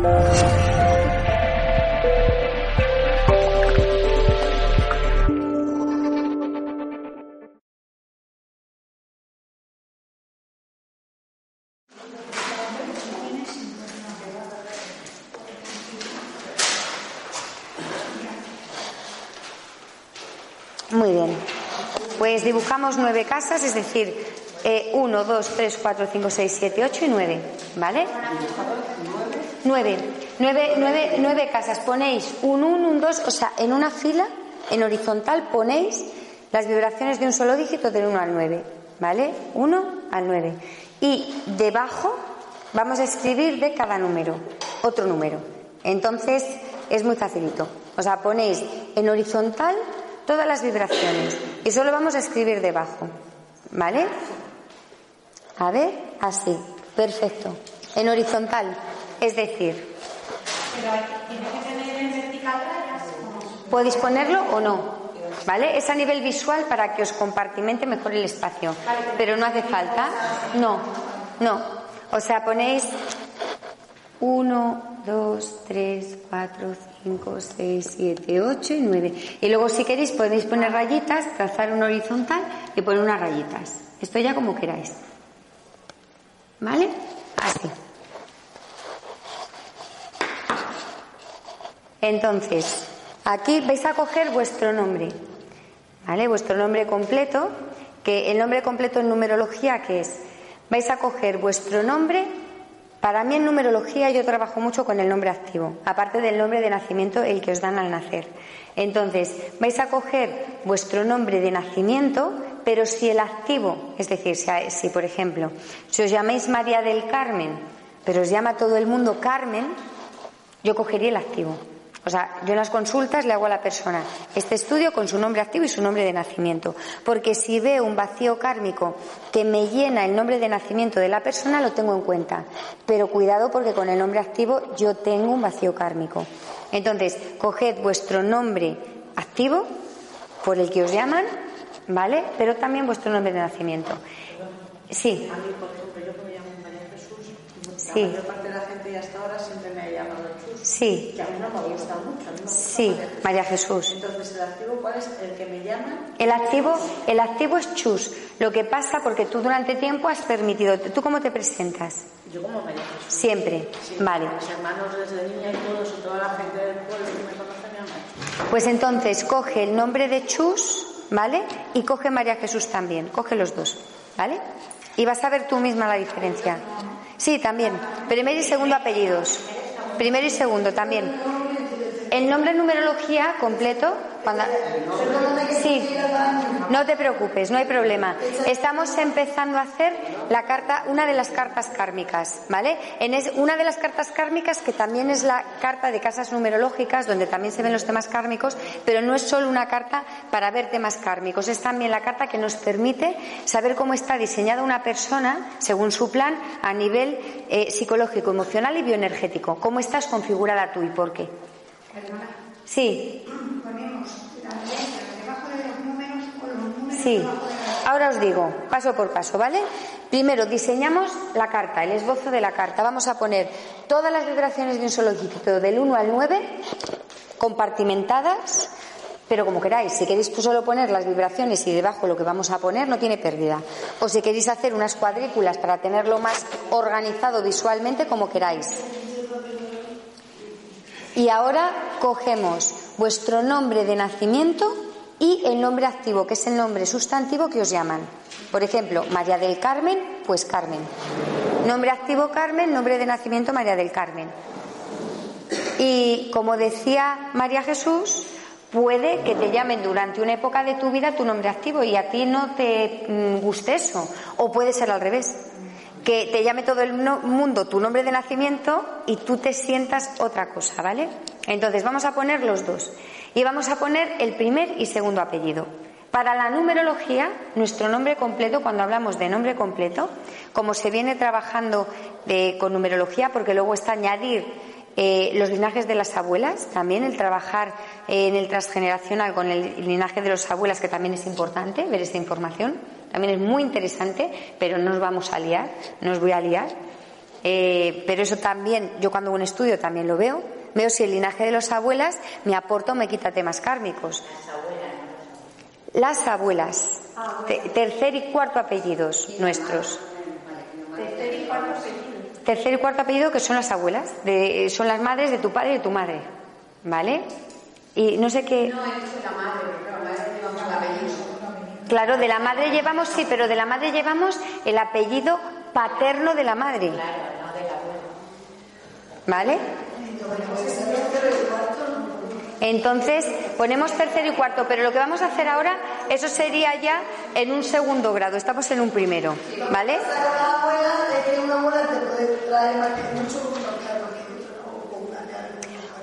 Muy bien. Pues dibujamos nueve casas, es decir, eh, uno, dos, tres, cuatro, cinco, seis, siete, ocho y nueve. ¿Vale? Nueve. Nueve, nueve, nueve casas. Ponéis un uno, un dos, o sea, en una fila, en horizontal, ponéis las vibraciones de un solo dígito del 1 al 9. ¿Vale? 1 al 9. Y debajo vamos a escribir de cada número otro número. Entonces es muy facilito. O sea, ponéis en horizontal todas las vibraciones y solo vamos a escribir debajo. ¿Vale? A ver, así. Perfecto. En horizontal. Es decir. ¿Podéis ponerlo o no? ¿Vale? Es a nivel visual para que os compartimente mejor el espacio. Pero no hace falta. No, no. O sea, ponéis 1, 2, 3, 4, 5, 6, 7, 8 y 9. Y luego si queréis podéis poner rayitas, trazar un horizontal y poner unas rayitas. Esto ya como queráis. ¿Vale? Así. Entonces, aquí vais a coger vuestro nombre. ¿Vale? Vuestro nombre completo, que el nombre completo en numerología, ¿qué es? Vais a coger vuestro nombre. Para mí en numerología yo trabajo mucho con el nombre activo, aparte del nombre de nacimiento, el que os dan al nacer. Entonces, vais a coger vuestro nombre de nacimiento, pero si el activo, es decir, si, si por ejemplo, si os llamáis María del Carmen, pero os llama todo el mundo Carmen, yo cogería el activo. O sea, yo en las consultas le hago a la persona este estudio con su nombre activo y su nombre de nacimiento. Porque si veo un vacío kármico que me llena el nombre de nacimiento de la persona, lo tengo en cuenta. Pero cuidado porque con el nombre activo yo tengo un vacío kármico. Entonces, coged vuestro nombre activo por el que os llaman, ¿vale? Pero también vuestro nombre de nacimiento. Sí. A mí, por ejemplo, yo me llamo María Jesús, la Sí. mayor parte de la gente ya hasta ahora siempre me ha llamado Jesús. Sí. Que a mí no me gusta mucho. Mí me gusta Sí, María Jesús. Entonces, ¿el activo cuál es? El que me llama. El activo, el activo es chus. Lo que pasa porque tú durante tiempo has permitido. ¿Tú cómo te presentas? Yo como María Jesús. Siempre. Sí, Vale. Mis hermanos desde niña y todos, y toda la gente del pueblo que me conoce me llama. Pues entonces coge el nombre de chus, ¿vale? Y coge María Jesús también. Coge los dos, ¿vale? Y vas a ver tú misma la diferencia. Sí, también. Primero y segundo apellidos. Primero y segundo también. El nombre en numerología completo, Sí, no te preocupes, no hay problema. Estamos empezando a hacer la carta, una de las cartas kármicas, ¿vale? En es, una de las cartas kármicas que también es la carta de casas numerológicas, donde también se ven los temas kármicos, pero no es solo una carta para ver temas kármicos, es también la carta que nos permite saber cómo está diseñada una persona según su plan a nivel eh, psicológico, emocional y bioenergético. ¿Cómo estás configurada tú y por qué? Sí. Sí. Ahora os digo, paso por paso, ¿vale? Primero diseñamos la carta, el esbozo de la carta. Vamos a poner todas las vibraciones de un solo dígito, del 1 al 9, compartimentadas, pero como queráis. Si queréis solo poner las vibraciones y debajo lo que vamos a poner, no tiene pérdida. O si queréis hacer unas cuadrículas para tenerlo más organizado visualmente, como queráis. Y ahora cogemos vuestro nombre de nacimiento y el nombre activo, que es el nombre sustantivo que os llaman. Por ejemplo, María del Carmen, pues Carmen. Nombre activo Carmen, nombre de nacimiento María del Carmen. Y como decía María Jesús, puede que te llamen durante una época de tu vida tu nombre activo y a ti no te mm, guste eso. O puede ser al revés. Que te llame todo el mundo tu nombre de nacimiento y tú te sientas otra cosa, ¿vale? Entonces vamos a poner los dos. Y vamos a poner el primer y segundo apellido. Para la numerología, nuestro nombre completo, cuando hablamos de nombre completo, como se viene trabajando con numerología, porque luego está añadir eh, los linajes de las abuelas, también el trabajar eh, en el transgeneracional con el linaje de las abuelas, que también es importante ver esta información, también es muy interesante, pero no os vamos a liar, no os voy a liar. eh, pero eso también, yo cuando hago un estudio también lo veo. Veo si el linaje de los abuelas me aporta o me quita temas kármicos. Las abuelas. tercer y cuarto apellidos nuestros. Tercer y cuarto apellido. que son las abuelas, son las madres de tu padre y de tu madre. ¿Vale? Y no sé qué. No, es la madre, pero la madre apellido. Claro, de la madre llevamos, sí, pero de la madre llevamos el apellido paterno de la madre. Claro, no de la ¿Vale? Entonces, ponemos tercero y cuarto, pero lo que vamos a hacer ahora, eso sería ya en un segundo grado, estamos en un primero, ¿vale?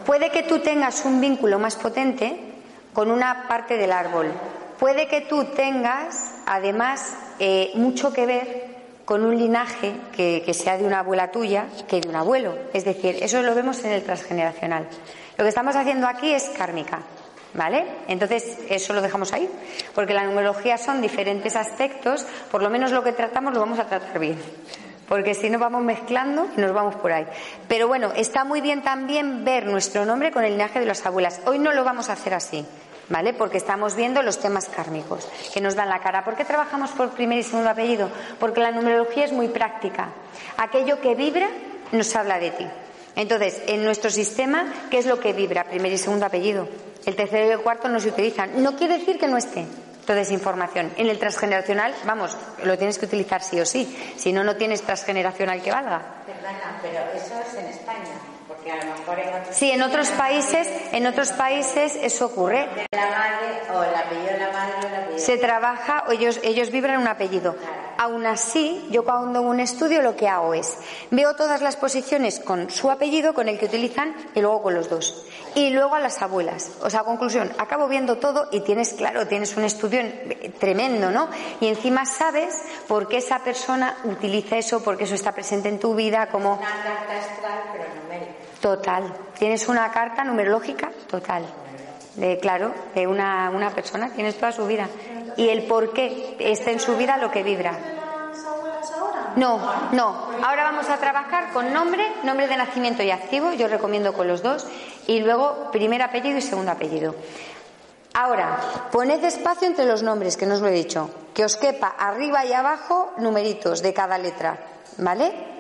Puede que tú tengas un vínculo más potente con una parte del árbol. Puede que tú tengas, además, eh, mucho que ver con un linaje que, sea de una abuela tuya que de un abuelo. Es decir, eso lo vemos en el transgeneracional. Lo que estamos haciendo aquí es kármica. ¿Vale? Entonces, eso lo dejamos ahí, porque la numerología son diferentes aspectos, por lo menos lo que tratamos lo vamos a tratar bien porque si no vamos mezclando y nos vamos por ahí. Pero bueno, está muy bien también ver nuestro nombre con el linaje de las abuelas. Hoy no lo vamos a hacer así, ¿vale? Porque estamos viendo los temas kármicos que nos dan la cara. ¿Por qué trabajamos por primer y segundo apellido? Porque la numerología es muy práctica. Aquello que vibra nos habla de ti. Entonces, en nuestro sistema, ¿qué es lo que vibra? Primer y segundo apellido. El tercero y el cuarto no se utilizan. No quiere decir que no esté toda esa información. En el transgeneracional, vamos, lo tienes que utilizar sí o sí. Si no, no tienes transgeneracional que valga. Perdona, pero eso es en España. Porque a lo mejor en otros sí, en otros países, en otros países eso ocurre. La madre o el apellido de la madre o el apellido. Se trabaja, o ellos, ellos vibran un apellido. Aún así, yo cuando hago un estudio lo que hago es, veo todas las posiciones con su apellido, con el que utilizan, y luego con los dos. Y luego a las abuelas. O sea, conclusión, acabo viendo todo y tienes, claro, tienes un estudio tremendo, ¿no? Y encima sabes por qué esa persona utiliza eso, porque eso está presente en tu vida como... Una carta astral, pero numérica. Total. Tienes una carta numerológica total. De, claro, de una, una persona, tienes toda su vida y el por qué está en su vida lo que vibra. No, no. Ahora vamos a trabajar con nombre, nombre de nacimiento y activo, yo recomiendo con los dos, y luego primer apellido y segundo apellido. Ahora, poned espacio entre los nombres, que no os lo he dicho, que os quepa arriba y abajo numeritos de cada letra, ¿vale?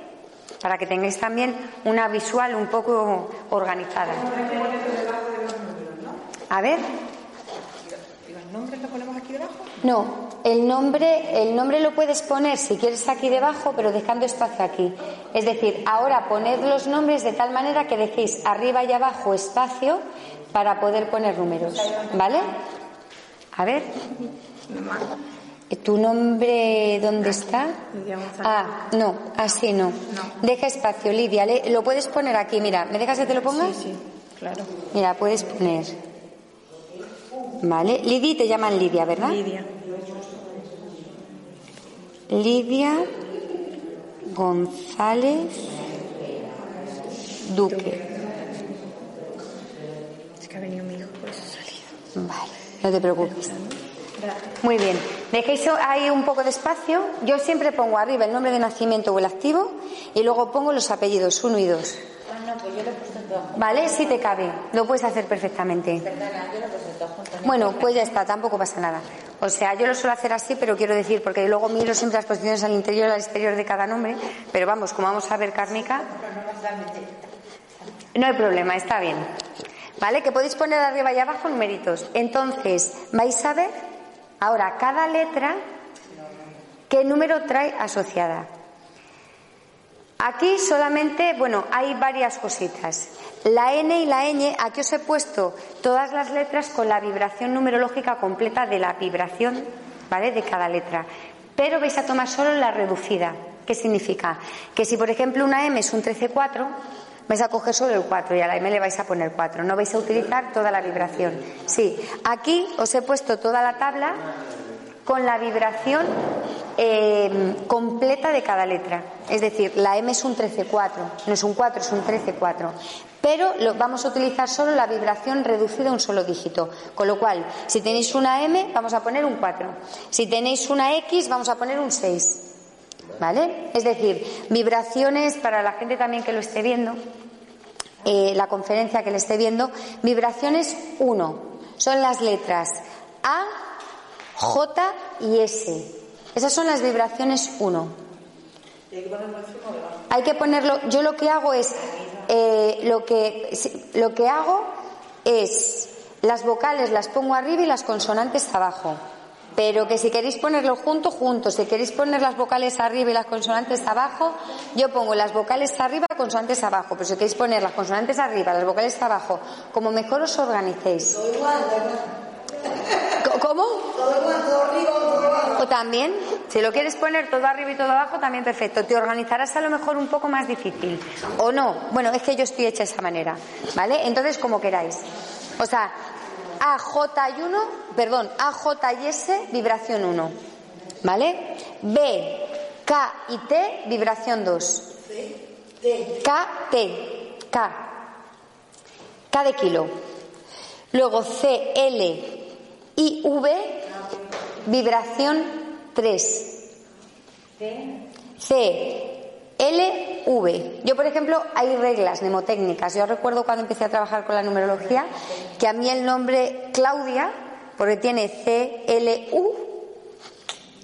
Para que tengáis también una visual un poco organizada. A ver. ¿El nombre lo ponemos aquí debajo? No, el nombre, el nombre lo puedes poner si quieres aquí debajo, pero dejando espacio aquí. Es decir, ahora poned los nombres de tal manera que dejéis arriba y abajo espacio para poder poner números. ¿Vale? A ver. ¿Tu nombre dónde está? Ah, no, así no. Deja espacio, Lidia. Lo puedes poner aquí, mira. ¿Me dejas que te lo ponga? Sí, sí, claro. Mira, puedes poner. Vale. Lidia te llaman Lidia, ¿verdad? Lidia. Lidia González Duque. Es que ha venido mi hijo, por eso salido. Vale, no te preocupes. Muy bien. Dejéis ahí un poco de espacio. Yo siempre pongo arriba el nombre de nacimiento o el activo y luego pongo los apellidos, uno y dos. Ah, no, pues yo lo he puesto todo. Vale, sí te cabe. Lo puedes hacer perfectamente. Perdona, yo lo he puesto. Bueno, pues ya está, tampoco pasa nada. O sea, yo lo suelo hacer así, pero quiero decir, porque luego miro siempre las posiciones al interior y al exterior de cada nombre, pero vamos, como vamos a ver kármica, no hay problema, está bien. ¿Vale? Que podéis poner arriba y abajo numeritos. Entonces, vais a ver ahora cada letra qué número trae asociada. Aquí solamente, bueno, hay varias cositas. La N y la ñ, aquí os he puesto todas las letras con la vibración numerológica completa de la vibración, ¿vale? De cada letra. Pero vais a tomar solo la reducida. ¿Qué significa? Que si, por ejemplo, una M es un 13-4, vais a coger solo el 4 y a la M le vais a poner 4. No vais a utilizar toda la vibración. Sí, aquí os he puesto toda la tabla con la vibración eh, completa de cada letra. Es decir, la M es un 13-4, no es un 4, es un 13-4. Pero vamos a utilizar solo la vibración reducida a un solo dígito. Con lo cual, si tenéis una M, vamos a poner un 4. Si tenéis una X, vamos a poner un 6. ¿Vale? Es decir, vibraciones para la gente también que lo esté viendo, eh, la conferencia que le esté viendo, vibraciones 1 son las letras A, J y S. Esas son las vibraciones 1. Hay que ponerlo, yo lo que hago es, eh, lo, que, lo que hago es, las vocales las pongo arriba y las consonantes abajo. Pero que si queréis ponerlo junto, junto. Si queréis poner las vocales arriba y las consonantes abajo, yo pongo las vocales arriba, consonantes abajo. Pero si queréis poner las consonantes arriba, las vocales abajo, como mejor os organicéis. ¿Cómo? O también, si lo quieres poner todo arriba y todo abajo, también perfecto. Te organizarás a lo mejor un poco más difícil. O no. Bueno, es que yo estoy hecha de esa manera. ¿Vale? Entonces, como queráis. O sea, A, J y 1, perdón, A, J y S, vibración 1. ¿Vale? B, K y T, vibración 2. K, T, K. K de kilo. Luego C, L y V, vibración 3. C, L, V. Yo, por ejemplo, hay reglas mnemotécnicas. Yo recuerdo cuando empecé a trabajar con la numerología que a mí el nombre Claudia, porque tiene C, L, U,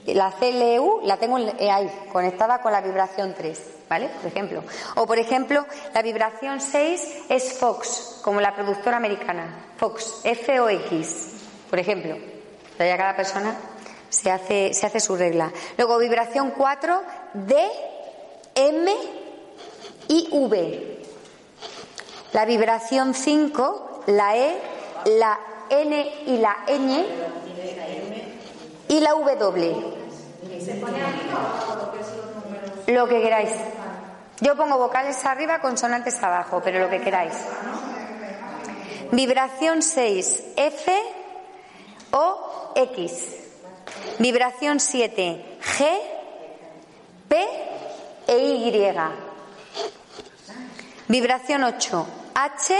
la CLU la tengo ahí, conectada con la vibración 3, ¿vale? Por ejemplo. O, por ejemplo, la vibración 6 es Fox, como la productora americana. Fox, F-O-X, por ejemplo. Ya cada persona se hace, se hace su regla. Luego, vibración 4, D, M y V. La vibración 5, la E, la N y la ñ y la W. Lo que queráis. Yo pongo vocales arriba, consonantes abajo, pero lo que queráis. Vibración 6, F o X. Vibración 7, G, P e Y. Vibración 8, H,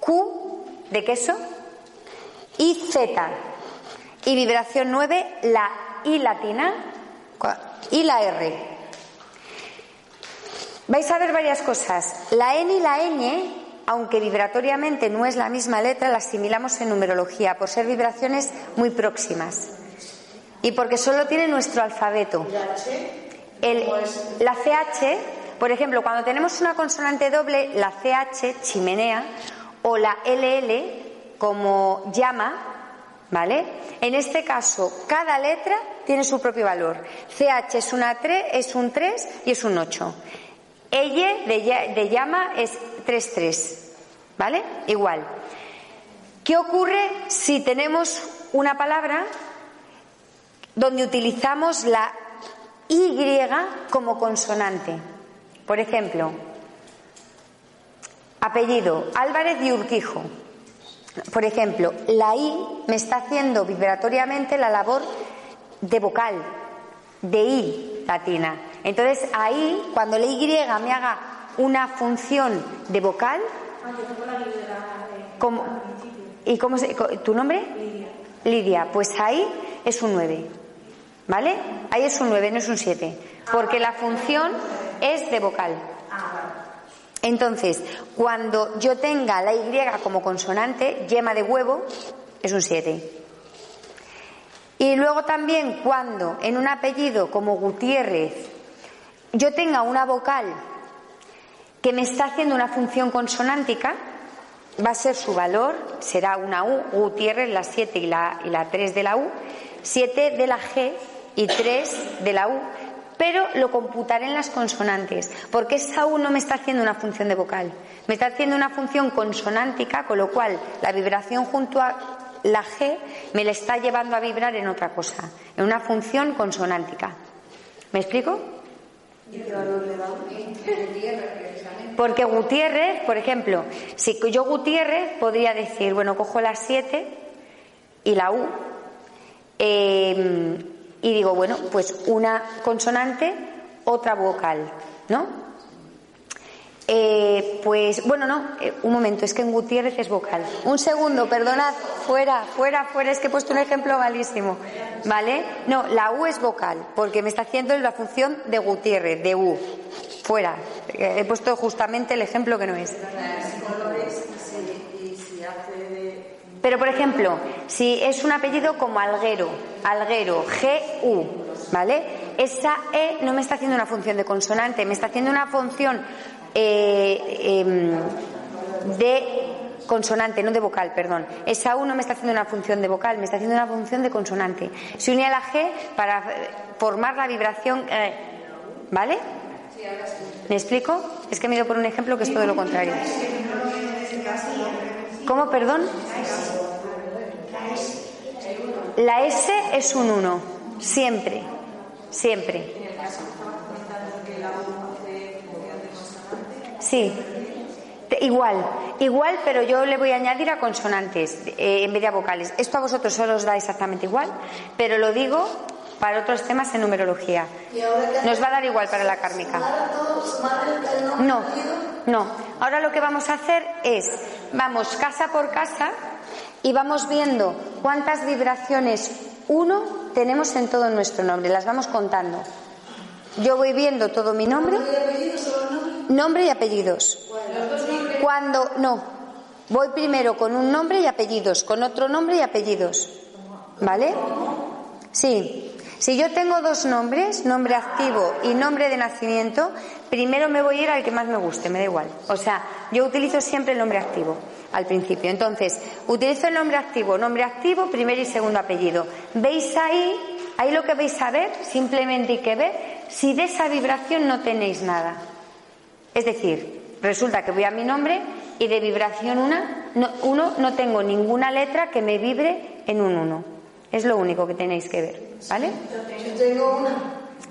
Q de queso y Z. Y vibración 9, la I latina y la R. Vais a ver varias cosas. La N y la ñ, aunque vibratoriamente no es la misma letra, la asimilamos en numerología por ser vibraciones muy próximas. Y porque solo tiene nuestro alfabeto. La CH, por ejemplo, cuando tenemos una consonante doble, la CH, chimenea, o la LL, como llama, ¿Vale? En este caso, cada letra tiene su propio valor. CH es, una 3, es un 3 y es un 8. Ella de, llama es 3-3. ¿Vale? Igual. ¿Qué ocurre si tenemos una palabra donde utilizamos la Y como consonante? Por ejemplo, apellido Álvarez y Urquijo. Por ejemplo, la I me está haciendo vibratoriamente la labor de vocal, de I latina. Entonces ahí, cuando la Y me haga una función de vocal, ¿y cómo se, tu nombre? Lidia. Lidia, pues ahí es un 9. ¿Vale? Ahí es un 9, no es un 7. Porque la función es de vocal. Entonces, cuando yo tenga la Y como consonante, yema de huevo, es un 7. Y luego también cuando en un apellido como Gutiérrez yo tenga una vocal que me está haciendo una función consonántica, va a ser su valor, será una U, Gutiérrez, la 7 y la, y la 3 de la U, 7 de la G y 3 de la U, pero lo computaré en las consonantes, porque esa U no me está haciendo una función de vocal, me está haciendo una función consonántica, con lo cual la vibración junto a la G me la está llevando a vibrar en otra cosa, en una función consonántica. ¿Me explico? Porque Gutiérrez, por ejemplo, si yo Gutiérrez podría decir, bueno, cojo la 7 y la U, eh, y digo, bueno, pues una consonante, otra vocal, ¿no? Eh, pues, bueno, no, eh, un momento, es que en Gutiérrez es vocal. Un segundo, perdonad, fuera, fuera, fuera, es que he puesto un ejemplo malísimo. ¿Vale? No, la U es vocal, porque me está haciendo la función de Gutiérrez, de U. Fuera. Eh, He puesto justamente el ejemplo que no es. Pero, por ejemplo, si es un apellido como Alguero, Alguero, G-U, ¿vale? Esa E no me está haciendo una función de consonante, me está haciendo una función eh, em, de consonante, no de vocal, perdón. Esa U no me está haciendo una función de vocal, me está haciendo una función de consonante. Se une a la G para eh, formar la vibración, eh, ¿vale? ¿Me explico? Es que me he ido por un ejemplo que es todo lo contrario. ¿Cómo, perdón? La S es un 1, siempre, siempre. Sí, igual, igual, pero yo le voy a añadir a consonantes eh, en vez de a vocales. Esto a vosotros solo os da exactamente igual, pero lo digo para otros temas en numerología. Nos va a dar igual para la kármica. No, no. Ahora lo que vamos a hacer es, vamos casa por casa y vamos viendo cuántas vibraciones uno tenemos en todo nuestro nombre. Las vamos contando. Yo voy viendo todo mi nombre. Nombre y apellidos. Cuando no, voy primero con un nombre y apellidos, con otro nombre y apellidos. ¿Vale? Sí. Si yo tengo dos nombres, nombre activo y nombre de nacimiento, primero me voy a ir al que más me guste, me da igual. O sea, yo utilizo siempre el nombre activo al principio. Entonces, utilizo el nombre activo, nombre activo, primer y segundo apellido. ¿Veis ahí? Ahí lo que vais a ver, simplemente hay que ver si de esa vibración no tenéis nada. Es decir, resulta que voy a mi nombre y de vibración una, no, uno no tengo ninguna letra que me vibre en un uno. Es lo único que tenéis que ver, ¿vale? Yo tengo una.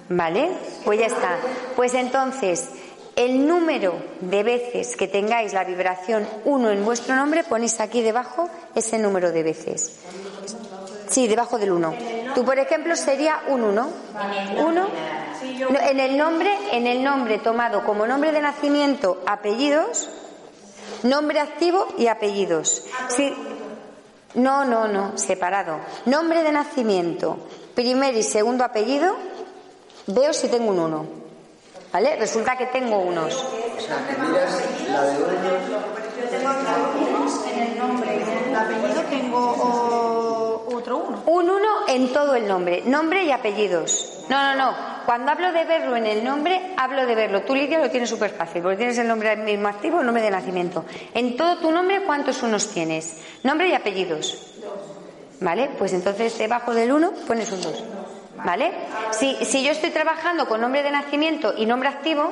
¿Vale? Pues ya está. Pues entonces, el número de veces que tengáis la vibración 1 en vuestro nombre, ponéis aquí debajo ese número de veces. Sí, debajo del 1. Tú, por ejemplo, sería un 1. 1. En el nombre, en el nombre tomado como nombre de nacimiento, apellidos, nombre activo y apellidos. Sí. No, no, no, separado. Nombre de nacimiento, primer y segundo apellido, veo si tengo un 1. ¿Vale? Resulta que tengo unos. O sea, que uno. Yo tengo unos en el nombre en el apellido tengo otro uno. Un 1 en todo el nombre, nombre y apellidos. No, no, no. Cuando hablo de verlo en el nombre, hablo de verlo. Tú, Lidia, lo tienes súper fácil, porque tienes el nombre mismo activo, el nombre de nacimiento. En todo tu nombre, ¿cuántos unos tienes? Nombre y apellidos. ¿Vale? Pues entonces debajo del 1 pones un 2. ¿Vale? Si, si yo estoy trabajando con nombre de nacimiento y nombre activo,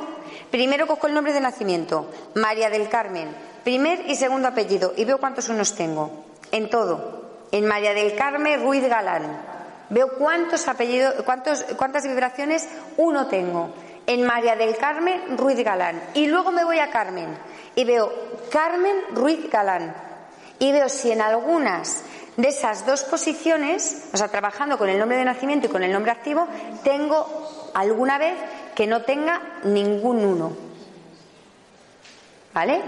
primero cojo el nombre de nacimiento, María del Carmen, primer y segundo apellido, y veo cuántos unos tengo. En todo. En María del Carmen Ruiz Galán. Veo cuántos apellidos, cuántos, cuántas vibraciones uno tengo. En María del Carmen Ruiz Galán. Y luego me voy a Carmen y veo Carmen Ruiz Galán. Y veo si en algunas de esas dos posiciones, o sea, trabajando con el nombre de nacimiento y con el nombre activo, tengo alguna vez que no tenga ningún uno. ¿Vale?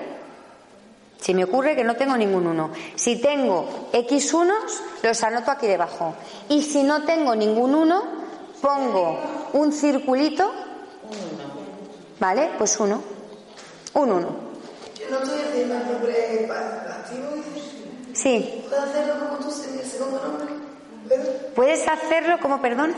Si me ocurre que no tengo ningún uno. Si tengo X unos, los anoto aquí debajo. Y si no tengo ningún uno, pongo un circulito. ¿Vale? Pues uno. Un uno. Yo no estoy haciendo el nombre pa- activo, dices. Sí. ¿Puedo hacerlo como tú el segundo nombre? ¿Verdad? ¿Puedes hacerlo como perdón?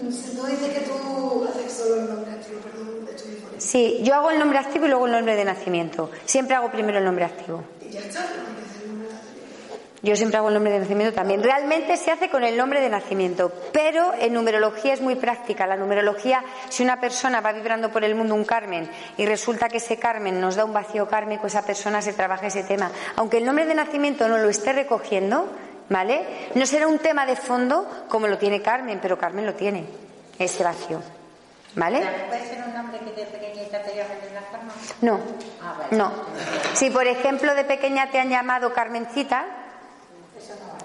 Tú dices que tú haces solo el nombre activo, perdón, estoy diferente. Sí, yo hago el nombre activo y luego el nombre de nacimiento. Siempre hago primero el nombre activo. Y ya está, no hay que hacer el nombre activo. Yo siempre hago el nombre de nacimiento también. Realmente se hace con el nombre de nacimiento, pero en numerología es muy práctica. La numerología, si una persona va vibrando por el mundo un Carmen y resulta que ese Carmen nos da un vacío kármico, esa persona se trabaja ese tema. Aunque el nombre de nacimiento no lo esté recogiendo, ¿vale? No será un tema de fondo como lo tiene Carmen, pero Carmen lo tiene, ese vacío. ¿Vale? ¿Puede ser un nombre que de pequeñita te llamen de la forma? No, Ah, vale. no. Si por ejemplo de pequeña te han llamado Carmencita,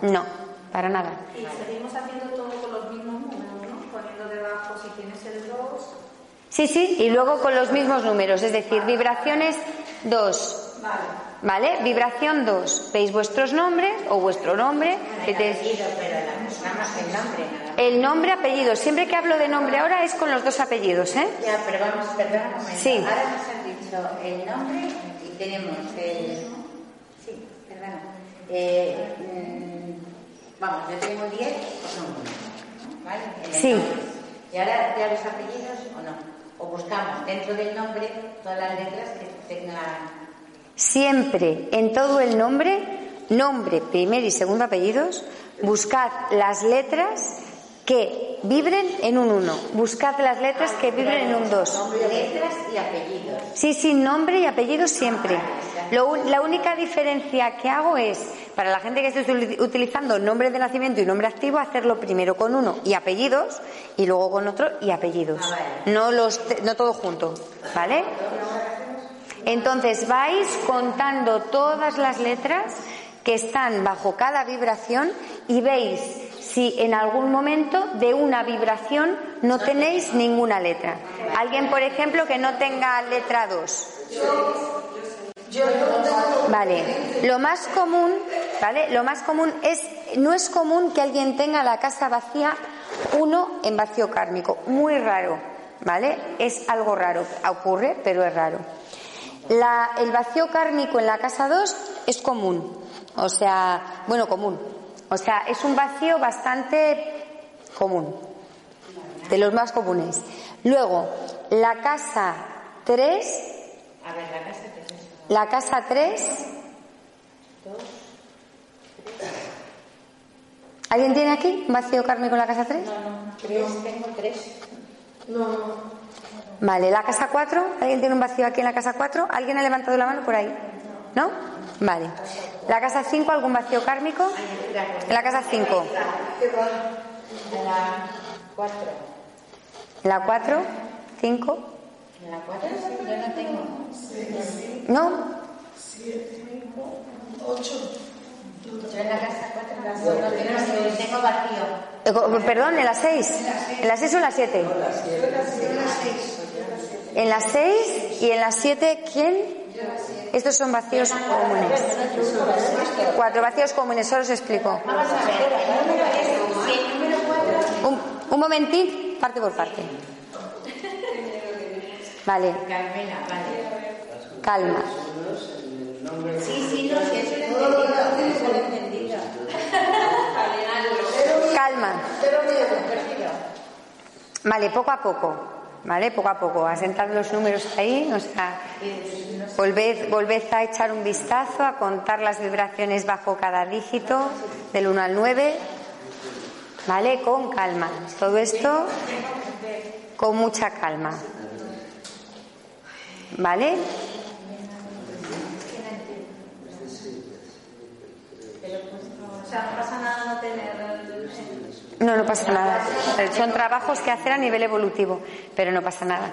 no, para nada. Y seguimos haciendo todo con los mismos números, ¿no? Poniendo debajo si tienes el 2. Sí, sí, y luego con los mismos números, es decir, vibraciones 2. Vale. Vibración 2. ¿Veis vuestros nombres o vuestro nombre? te- Apellido, pero nada más el nombre, nada más. El nombre, apellido. Siempre que hablo de nombre ahora es con los dos apellidos, ¿eh? Ya, pero vamos, perdona un momento. Sí. Ahora nos han dicho el nombre y tenemos el. Sí, perdona. Eh, vamos, yo tengo 10, pues son uno. ¿Vale? El Sí. Y ahora ya los apellidos o no. O buscamos dentro del nombre todas las letras que tengan. Siempre en todo el nombre, nombre, primer y segundo apellidos, buscad las letras que vibren en un 1. Buscad las letras que vibren en un 2. Letras y apellidos. Sí, sí, nombre y apellido siempre. Lo un- la única diferencia que hago es, para la gente que esté util- utilizando nombre de nacimiento y nombre activo, hacerlo primero con uno y apellidos y luego con otro y apellidos. Ah. No, los, no todo junto, ¿vale? Entonces vais contando todas las letras que están bajo cada vibración y veis si en algún momento de una vibración no tenéis ninguna letra. Alguien, por ejemplo, que no tenga letra 2. Vale. Lo más común, ¿vale? Lo más común es, no es común que alguien tenga la casa vacía uno en vacío kármico. Muy raro, ¿vale? Es algo raro. Ocurre, pero es raro. El vacío kármico en la casa 2 es común. O sea, bueno, común. O sea, es un vacío bastante común. De los más comunes. Luego, la casa 3 A ver, la casa. La casa 3. ¿Alguien tiene aquí un vacío kármico en la casa 3? Tres, tengo tres. Vale, la casa 4. ¿Alguien tiene un vacío aquí en la casa 4? ¿Alguien ha levantado la mano por ahí? ¿No? Vale. ¿La casa 5 algún vacío kármico? En la casa 5. En la cuatro. ¿En la 4? 5? En la cuatro sí, yo no tengo. ¿No? Yo en la casa no tengo, vacío. Eh, Perdón, ¿en la 6? ¿En la 6 o en la 7? En la 6 y en la 7, ¿quién? Estos son vacíos comunes. Cuatro vacíos comunes, solo os explico. Un, un momentín, parte por parte. Vale, Carmela, vale. calma. Sí, sí, no, si eso lo entendido, eso lo he entendido. Calma. Vale, poco a poco. Vale, poco a poco. Asentad los números ahí. O sea, volved, volved a echar un vistazo, a contar las vibraciones bajo cada dígito, del 1 al 9. Vale, con calma. Todo esto con mucha calma. ¿Vale? No, no pasa nada. Son trabajos que hacer a nivel evolutivo, pero no pasa nada.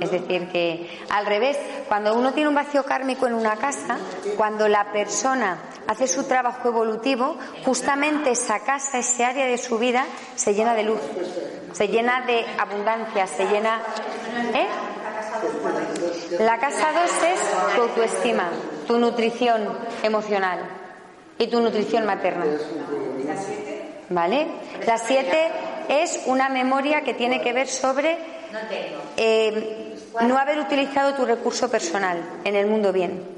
Es decir, que al revés, cuando uno tiene un vacío kármico en una casa, cuando la persona hace su trabajo evolutivo, justamente esa casa, ese área de su vida, se llena de luz, se llena de abundancia, se llena. ¿Eh? La casa 2 es tu autoestima, tu nutrición emocional y tu nutrición materna. ¿Vale? La 7 es una memoria que tiene que ver sobre eh, no haber utilizado tu recurso personal en el mundo bien.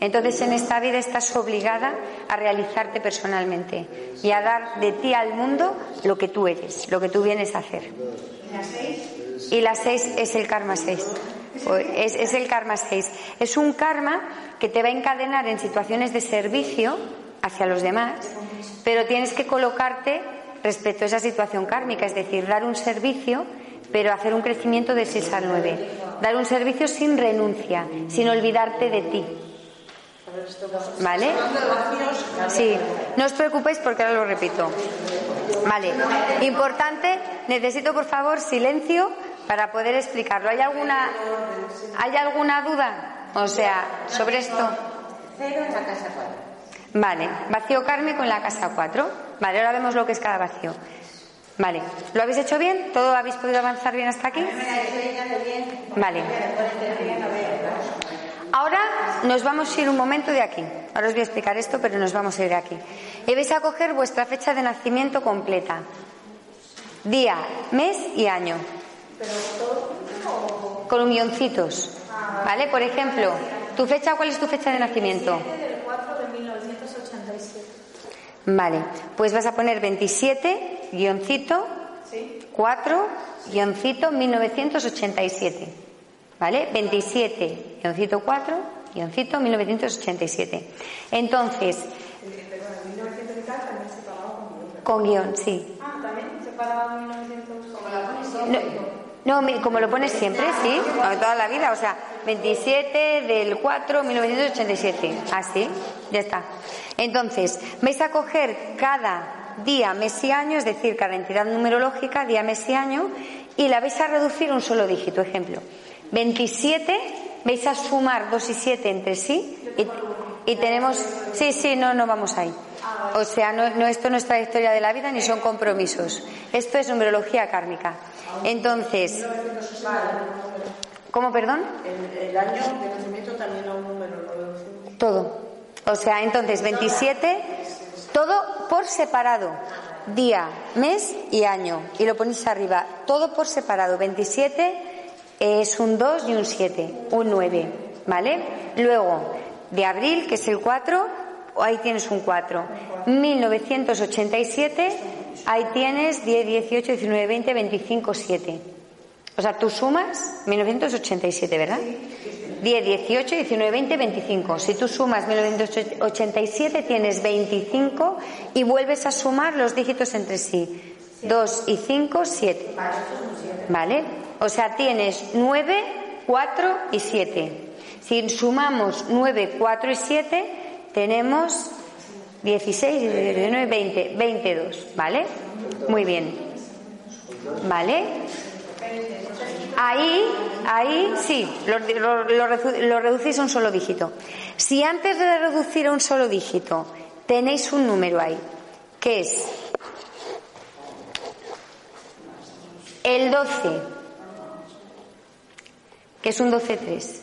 Entonces en esta vida estás obligada a realizarte personalmente y a dar de ti al mundo lo que tú eres, lo que tú vienes a hacer. Y la 6 es el karma 6. Es, es el karma 6. Es un karma que te va a encadenar en situaciones de servicio hacia los demás, pero tienes que colocarte respecto a esa situación kármica, es decir, dar un servicio, pero hacer un crecimiento de 6 al 9. Dar un servicio sin renuncia, sin olvidarte de ti. ¿Vale? Sí, no os preocupéis porque ahora lo repito. Vale, importante, necesito por favor silencio para poder explicarlo. ¿Hay alguna, ¿hay alguna duda? O sea, sobre esto. Cero en la casa cuatro. Vale, vacío kármico en la casa 4. Vale, ahora vemos lo que es cada vacío. Vale, ¿lo habéis hecho bien? ¿Todo habéis podido avanzar bien hasta aquí? Vale. Ahora nos vamos a ir un momento de aquí. Ahora os voy a explicar esto, pero nos vamos a ir de aquí. Y vais a coger vuestra fecha de nacimiento completa. Día, mes y año. Con guioncitos. ¿Vale? Por ejemplo, ¿tu fecha cuál es tu fecha de nacimiento? del 4 de 1987. Vale, pues vas a poner 27, guioncito, 4, guioncito, 1987. ¿Vale? 27, guioncito 4, guioncito, 1987. Entonces, con guion, sí. Ah, también separado 1900. Como la pones No, no, como lo pones siempre, sí, toda la vida, o sea, 27 del 4, 1987, así, ya está. Entonces, vais a coger cada día, mes y año, es decir, cada entidad numerológica, día, mes y año, y la vais a reducir un solo dígito. Ejemplo, 27, vais a sumar 2 y 7 entre sí, y tenemos, sí, sí, no, no vamos ahí. O sea, no, no, esto no es trayectoria de la vida ni son compromisos. Esto es numerología kármica. Entonces, ¿cómo, perdón? El, año de nacimiento también a un número. Todo. O sea, entonces 27, todo por separado. Día, mes y año. Y lo ponéis arriba. Todo por separado. 27 es un 2 y un 7. Un 9. ¿Vale? Luego, de abril, que es el 4, ahí tienes un 4. 1987, ahí tienes 10, 18, 19, 20, 25, 7. O sea, tú sumas 1987, ¿verdad? 10, 18, 19, 20, 25. Si tú sumas 1987 tienes 25 y vuelves a sumar los dígitos entre sí. 2 y 5, 7. ¿Vale? O sea, tienes 9, 4 y 7. Si sumamos 9, 4 y 7, tenemos 16, 19, 20, 22. ¿Vale? Muy bien. ¿Vale? Ahí, ahí sí, lo, lo- lo lo reducís a un solo dígito. Si antes de reducir a un solo dígito tenéis un número ahí, que es el 12, que es un 12-3.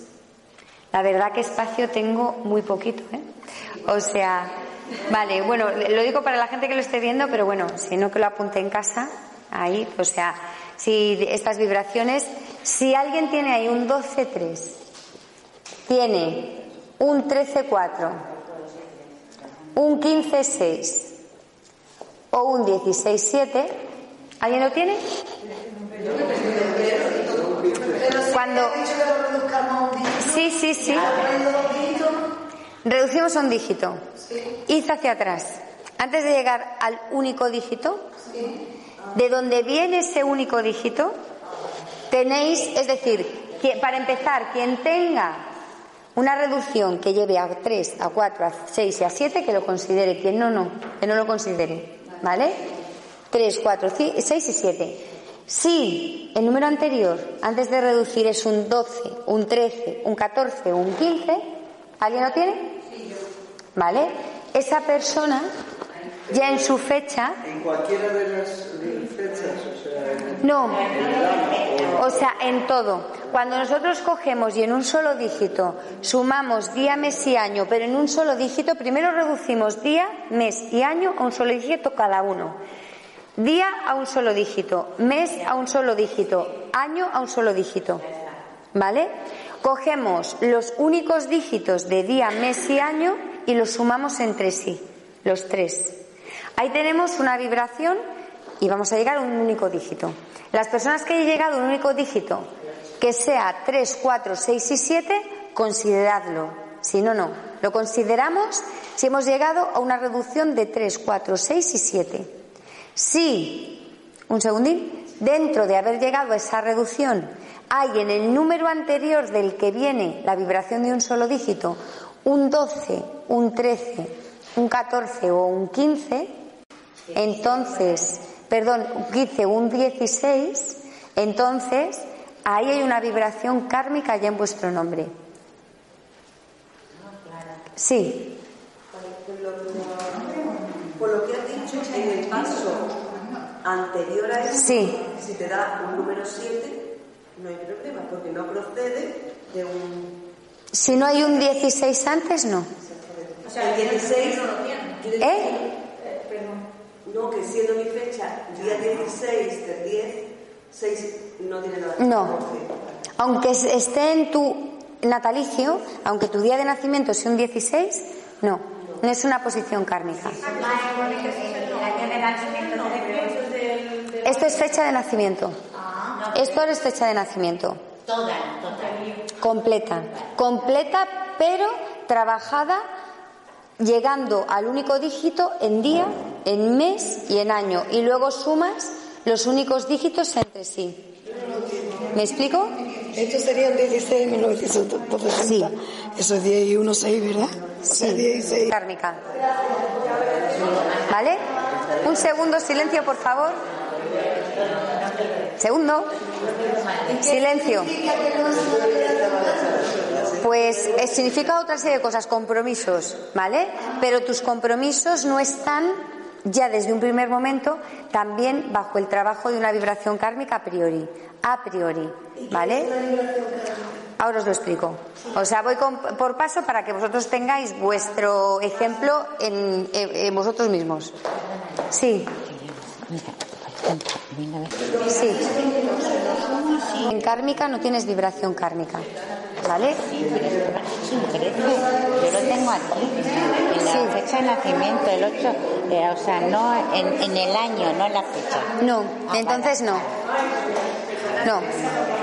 La verdad que espacio tengo muy poquito, ¿eh? O sea, vale, bueno, lo digo para la gente que lo esté viendo, pero bueno, si no que lo apunte en casa, ahí, o sea, si estas vibraciones, si alguien tiene ahí un 12-3, tiene un 13-4, un 15-6 o un 16-7, ¿alguien lo tiene? Cuando... Sí, sí, sí. Reducimos a un dígito. Id hacia atrás. Antes de llegar al único dígito, de donde viene ese único dígito, tenéis, es decir, que- para empezar, quien tenga una reducción que lleve a 3, a 4, a 6 y a 7, que lo considere. Quien no, no, que no lo considere. ¿Vale? 3, 4, 6 y 7. Si el número anterior, antes de reducir, es un 12, un 13, un 14 o un 15, ¿alguien lo tiene? ¿Vale? Esa persona ya en su fecha En cualquiera de las fechas, o sea, en no, o sea, en todo. Cuando nosotros cogemos y en un solo dígito sumamos día, mes y año, pero en un solo dígito, primero reducimos día, mes y año a un solo dígito cada uno. Día a un solo dígito, mes a un solo dígito, año a un solo dígito. ¿Vale? Cogemos los únicos dígitos de día, mes y año y los sumamos entre sí, los tres. Ahí tenemos una vibración y vamos a llegar a un único dígito. Las personas que hayan llegado a un único dígito, que sea 3, 4, 6 y 7, consideradlo. Si no, no. Lo consideramos si hemos llegado a una reducción de 3, 4, 6 y 7. Si, un segundín, dentro de haber llegado a esa reducción hay en el número anterior del que viene la vibración de un solo dígito un 12, un 13, un 14 o un 15, entonces, perdón, un 15 o un 16, entonces ahí hay una vibración kármica ya en vuestro nombre. Sí, Por lo que has dicho, en el paso anterior a eso, Sí. si te da un número 7, no hay problema, porque no procede de un... Si no hay un 16 antes, no. O sea, el 16... quiere ¿Eh? decir- No, que siendo mi fecha día 16 del 10, 6 no tiene nada que ver No. Aunque es- esté en tu natalicio, aunque tu día de nacimiento sea un 16, no. No es una posición kármica. Esto es fecha de nacimiento. Esto es fecha de nacimiento. Toda, toda. Completa. Completa, pero trabajada llegando al único dígito en día, en mes y en año. Y luego sumas los únicos dígitos entre sí. ¿Me explico? Esto sería el 16 de 1960. Sí. Eso es 10 y 1, 6, ¿verdad? O sea, 10 y 6. Kármica. ¿Vale? Un segundo, silencio, por favor. Segundo. Silencio. Pues eh, significa otra serie de cosas, compromisos, ¿vale? Pero tus compromisos no están ya desde un primer momento también bajo el trabajo de una vibración kármica a priori, a priori, ¿vale? Ahora os lo explico. O sea, voy con- por paso para que vosotros tengáis vuestro ejemplo en, vosotros mismos. Sí. Sí. En kármica no tienes vibración kármica. ¿Vale? Yo lo tengo aquí, en la Sí. fecha de nacimiento, el 8, eh, o sea, no en, en el año, no en la fecha. No, entonces no. No.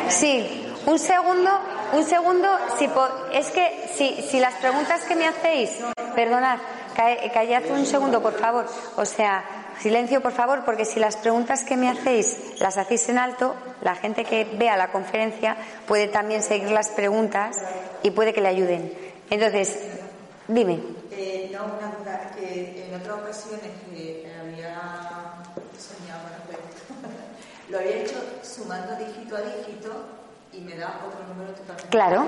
Sí, un segundo, un segundo, si po- es que si, si las preguntas que me hacéis, perdonad, ca- callad un segundo, por favor. O sea, silencio, por favor, porque si las preguntas que me hacéis las hacéis en alto, la gente que vea la conferencia puede también seguir las preguntas y puede que le ayuden. Entonces, dime. Eh, no, una duda, que en otras ocasiones que había soñado, bueno, pues, lo había hecho sumando dígito a dígito y me da otro número totalmente. Claro,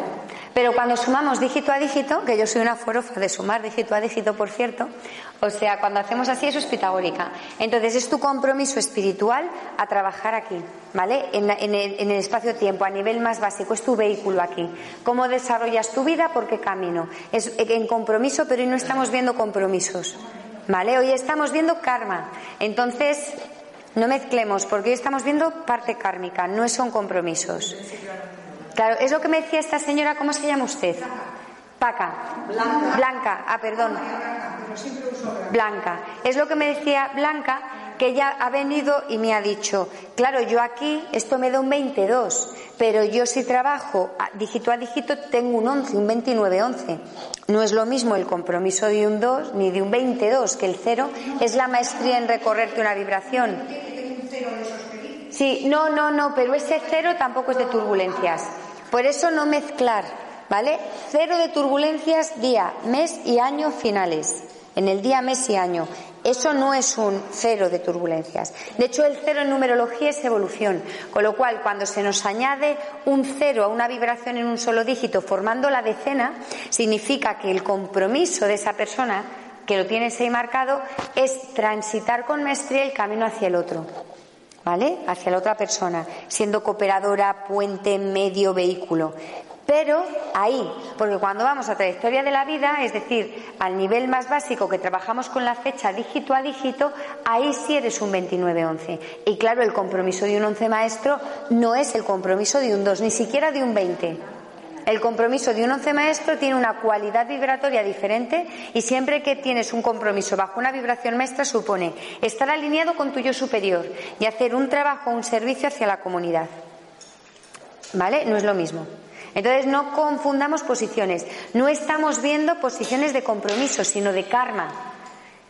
pero cuando sumamos dígito a dígito, que yo soy una forofa de sumar dígito a dígito, por cierto, o sea, cuando hacemos así, eso es pitagórica. Entonces, es tu compromiso espiritual a trabajar aquí, ¿vale? En, la- en el, en el espacio-tiempo, a nivel más básico, es tu vehículo aquí. ¿Cómo desarrollas tu vida? ¿Por qué camino? Es en compromiso, pero hoy no estamos viendo compromisos, ¿vale? Hoy estamos viendo karma. Entonces, no mezclemos, porque hoy estamos viendo parte kármica, no son compromisos. Claro, es lo que me decía esta señora, ¿cómo se llama usted? Paca. Blanca. Blanca, ah, perdón. Blanca. Es lo que me decía Blanca, que ella ha venido y me ha dicho, claro, yo aquí, esto me da un 22, pero yo si trabajo dígito a dígito tengo un 11, un 29-11. No es lo mismo el compromiso de un 2 ni de un 22, que el 0 es la maestría en recorrerte una vibración. Sí, no, no, no, pero ese cero tampoco es de turbulencias. Por eso no mezclar, ¿vale? Cero de turbulencias día, mes y año finales. En el día, mes y año. Eso no es un cero de turbulencias. De hecho, el cero en numerología es evolución. Con lo cual, cuando se nos añade un cero a una vibración en un solo dígito formando la decena, significa que el compromiso de esa persona que lo tienes ahí marcado es transitar con maestría el camino hacia el otro. ¿Vale? Hacia la otra persona, siendo cooperadora, puente, medio, vehículo. Pero ahí, porque cuando vamos a trayectoria de la vida, es decir, al nivel más básico que trabajamos con la fecha dígito a dígito, ahí sí eres un 29-11. Y claro, el compromiso de un 11 maestro no es el compromiso de un 2, ni siquiera de un 20. El compromiso de un once maestro tiene una cualidad vibratoria diferente y siempre que tienes un compromiso bajo una vibración maestra supone estar alineado con tu yo superior y hacer un trabajo, un servicio hacia la comunidad. ¿Vale? No es lo mismo. Entonces no confundamos posiciones. No estamos viendo posiciones de compromiso, sino de karma.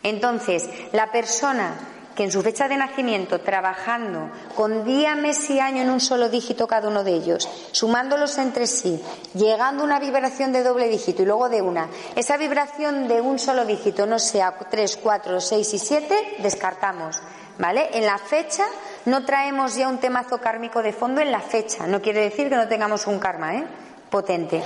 Entonces, la persona que en su fecha de nacimiento, trabajando con día, mes y año en un solo dígito cada uno de ellos, sumándolos entre sí, llegando a una vibración de doble dígito y luego de una, esa vibración de un solo dígito no sea 3, 4, 6 y 7, descartamos. ¿Vale? En la fecha no traemos ya un temazo kármico de fondo en la fecha. No quiere decir que no tengamos un karma, ¿eh? Potente.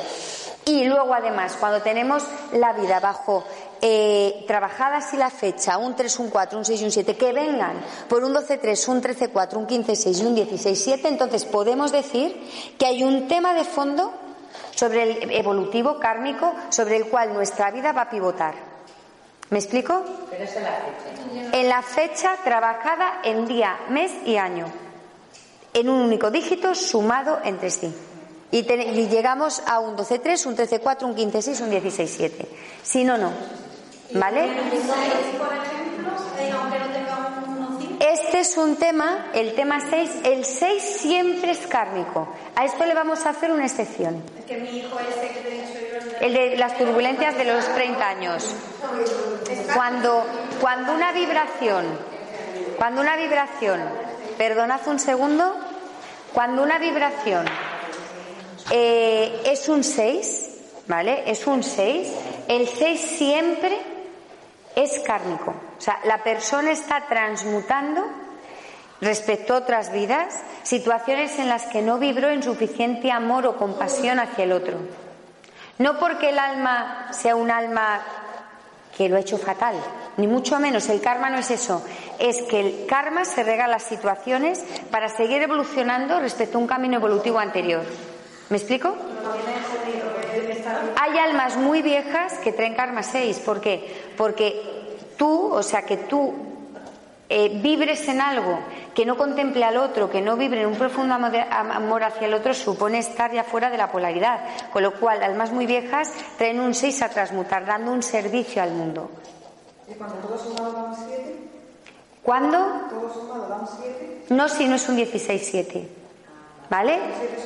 Y luego, además, cuando tenemos la vida bajo eh, trabajada así la fecha, un 3, un 4, un 6 y un 7, que vengan por un 12-3, un 13-4, un 15-6 y un 16-7, entonces podemos decir que hay un tema de fondo sobre el evolutivo kármico sobre el cual nuestra vida va a pivotar. ¿Me explico? Pero es la fecha. En la fecha trabajada en día, mes y año, en un único dígito sumado entre sí. Y, te- y llegamos a un 12-3, un 13-4, un 15-6, un 16-7. Si no, no. ¿Vale? Por ejemplo, aunque no tenga un 1 5, Este es un tema, el tema 6. El 6 siempre es kármico. A esto le vamos a hacer una excepción. El de las turbulencias de los 30 años. Cuando, cuando una vibración, cuando una vibración, perdonad un segundo, cuando una vibración eh, es un 6, ¿vale? Es un 6, el 6 siempre es kármico. O sea, la persona está transmutando respecto a otras vidas situaciones en las que no vibró en suficiente amor o compasión hacia el otro. No porque el alma sea un alma que lo ha hecho fatal, ni mucho menos. El karma no es eso. Es que el karma se regala situaciones para seguir evolucionando respecto a un camino evolutivo anterior. ¿Me explico? Hay almas muy viejas que traen karma 6. ¿Por qué? Porque tú, o sea, que tú eh, vibres en algo que no contemple al otro, que no vibre en un profundo amor hacia el otro, supone estar ya fuera de la polaridad. Con lo cual, almas muy viejas traen un 6 a transmutar, dando un servicio al mundo. ¿Y cuando todo sumado dan 7? ¿Cuándo? ¿Todo sumado dan 7? No, si no es un 16-7. ¿Vale?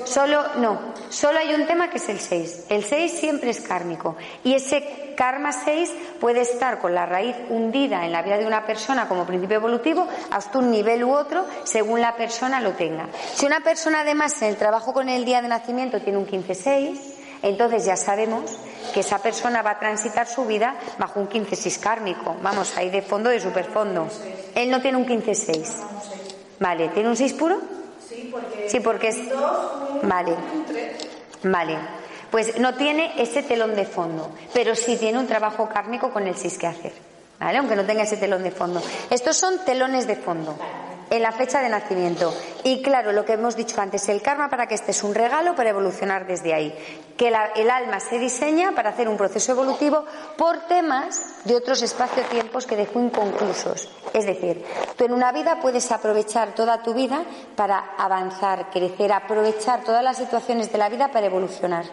Solo, no, solo hay un tema que es el 6. El 6 siempre es kármico. Y ese karma 6 puede estar con la raíz hundida en la vida de una persona como principio evolutivo hasta un nivel u otro según la persona lo tenga. Si una persona además en el trabajo con el día de nacimiento tiene un 15-6, entonces ya sabemos que esa persona va a transitar su vida bajo un 15-6 kármico. Vamos, ahí de fondo, de superfondo. Él no tiene un 15-6. Vale, ¿tiene un 6 puro? Sí, porque Sí, porque es. Vale. Vale. Pues no tiene ese telón de fondo, pero sí tiene un trabajo kármico con el 6 que hacer. ¿Vale? Aunque no tenga ese telón de fondo. Estos son telones de fondo en la fecha de nacimiento. Y claro, lo que hemos dicho antes, el karma para que este es un regalo para evolucionar desde ahí. Que la- el alma se diseña para hacer un proceso evolutivo por temas de otros espacio-tiempos que dejó inconclusos. Es decir, tú en una vida puedes aprovechar toda tu vida para avanzar, crecer, aprovechar todas las situaciones de la vida para evolucionar.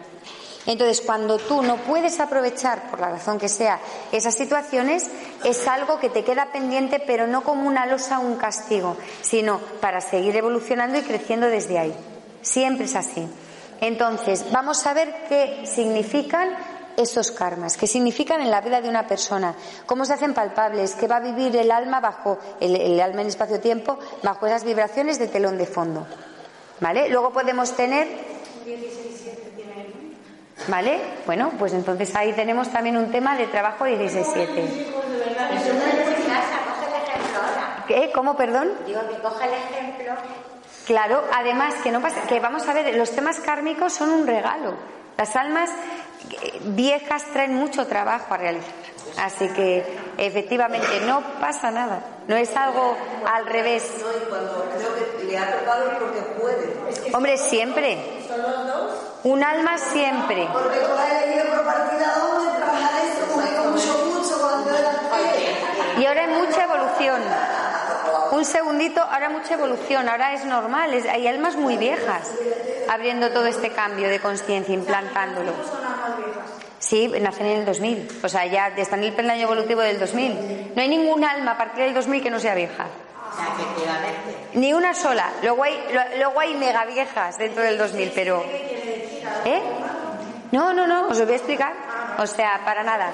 Entonces, cuando tú no puedes aprovechar, por la razón que sea, esas situaciones, es algo que te queda pendiente, pero no como una losa o un castigo, sino para seguir evolucionando y creciendo desde ahí. Siempre es así. Entonces, vamos a ver qué significan esos karmas, qué significan en la vida de una persona, cómo se hacen palpables, qué va a vivir el alma bajo, el, alma en espacio-tiempo, bajo esas vibraciones de telón de fondo. ¿Vale? Luego podemos tener 16 tiene él. ¿Vale? Bueno, pues entonces ahí tenemos también un tema de trabajo 16-7. Eso no es en casa, coge el ejemplo ahora. ¿Qué? ¿Cómo, perdón? Digo que el ejemplo. Claro, además que no pasa, que vamos a ver, los temas kármicos son un regalo. Las almas eh, viejas traen mucho trabajo a realizar. Así que efectivamente no pasa nada. No es algo al revés. Hombre, siempre. Un alma siempre. Y ahora hay mucha evolución. Un segundito, ahora mucha evolución, ahora es normal, hay almas muy viejas abriendo todo este cambio de conciencia, implantándolo. Sí, nacen en el 2000, o sea, ya están en el peldaño evolutivo del 2000. No hay ningún alma a partir del 2000 que no sea vieja. Ni una sola. Luego hay, luego hay mega viejas dentro del 2000, pero... ¿Eh? No, no, no, os lo voy a explicar. O sea, para nada.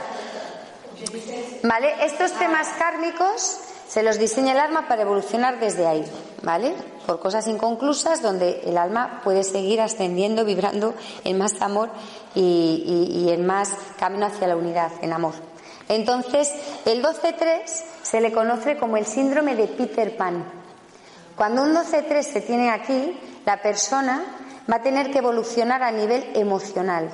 ¿Vale? Estos temas kármicos se los diseña el alma para evolucionar desde ahí, ¿vale? Por cosas inconclusas donde el alma puede seguir ascendiendo, vibrando en más amor y, en más camino hacia la unidad, en amor. Entonces, el 12-3 se le conoce como el síndrome de Peter Pan. Cuando un 12-3 se tiene aquí, la persona va a tener que evolucionar a nivel emocional.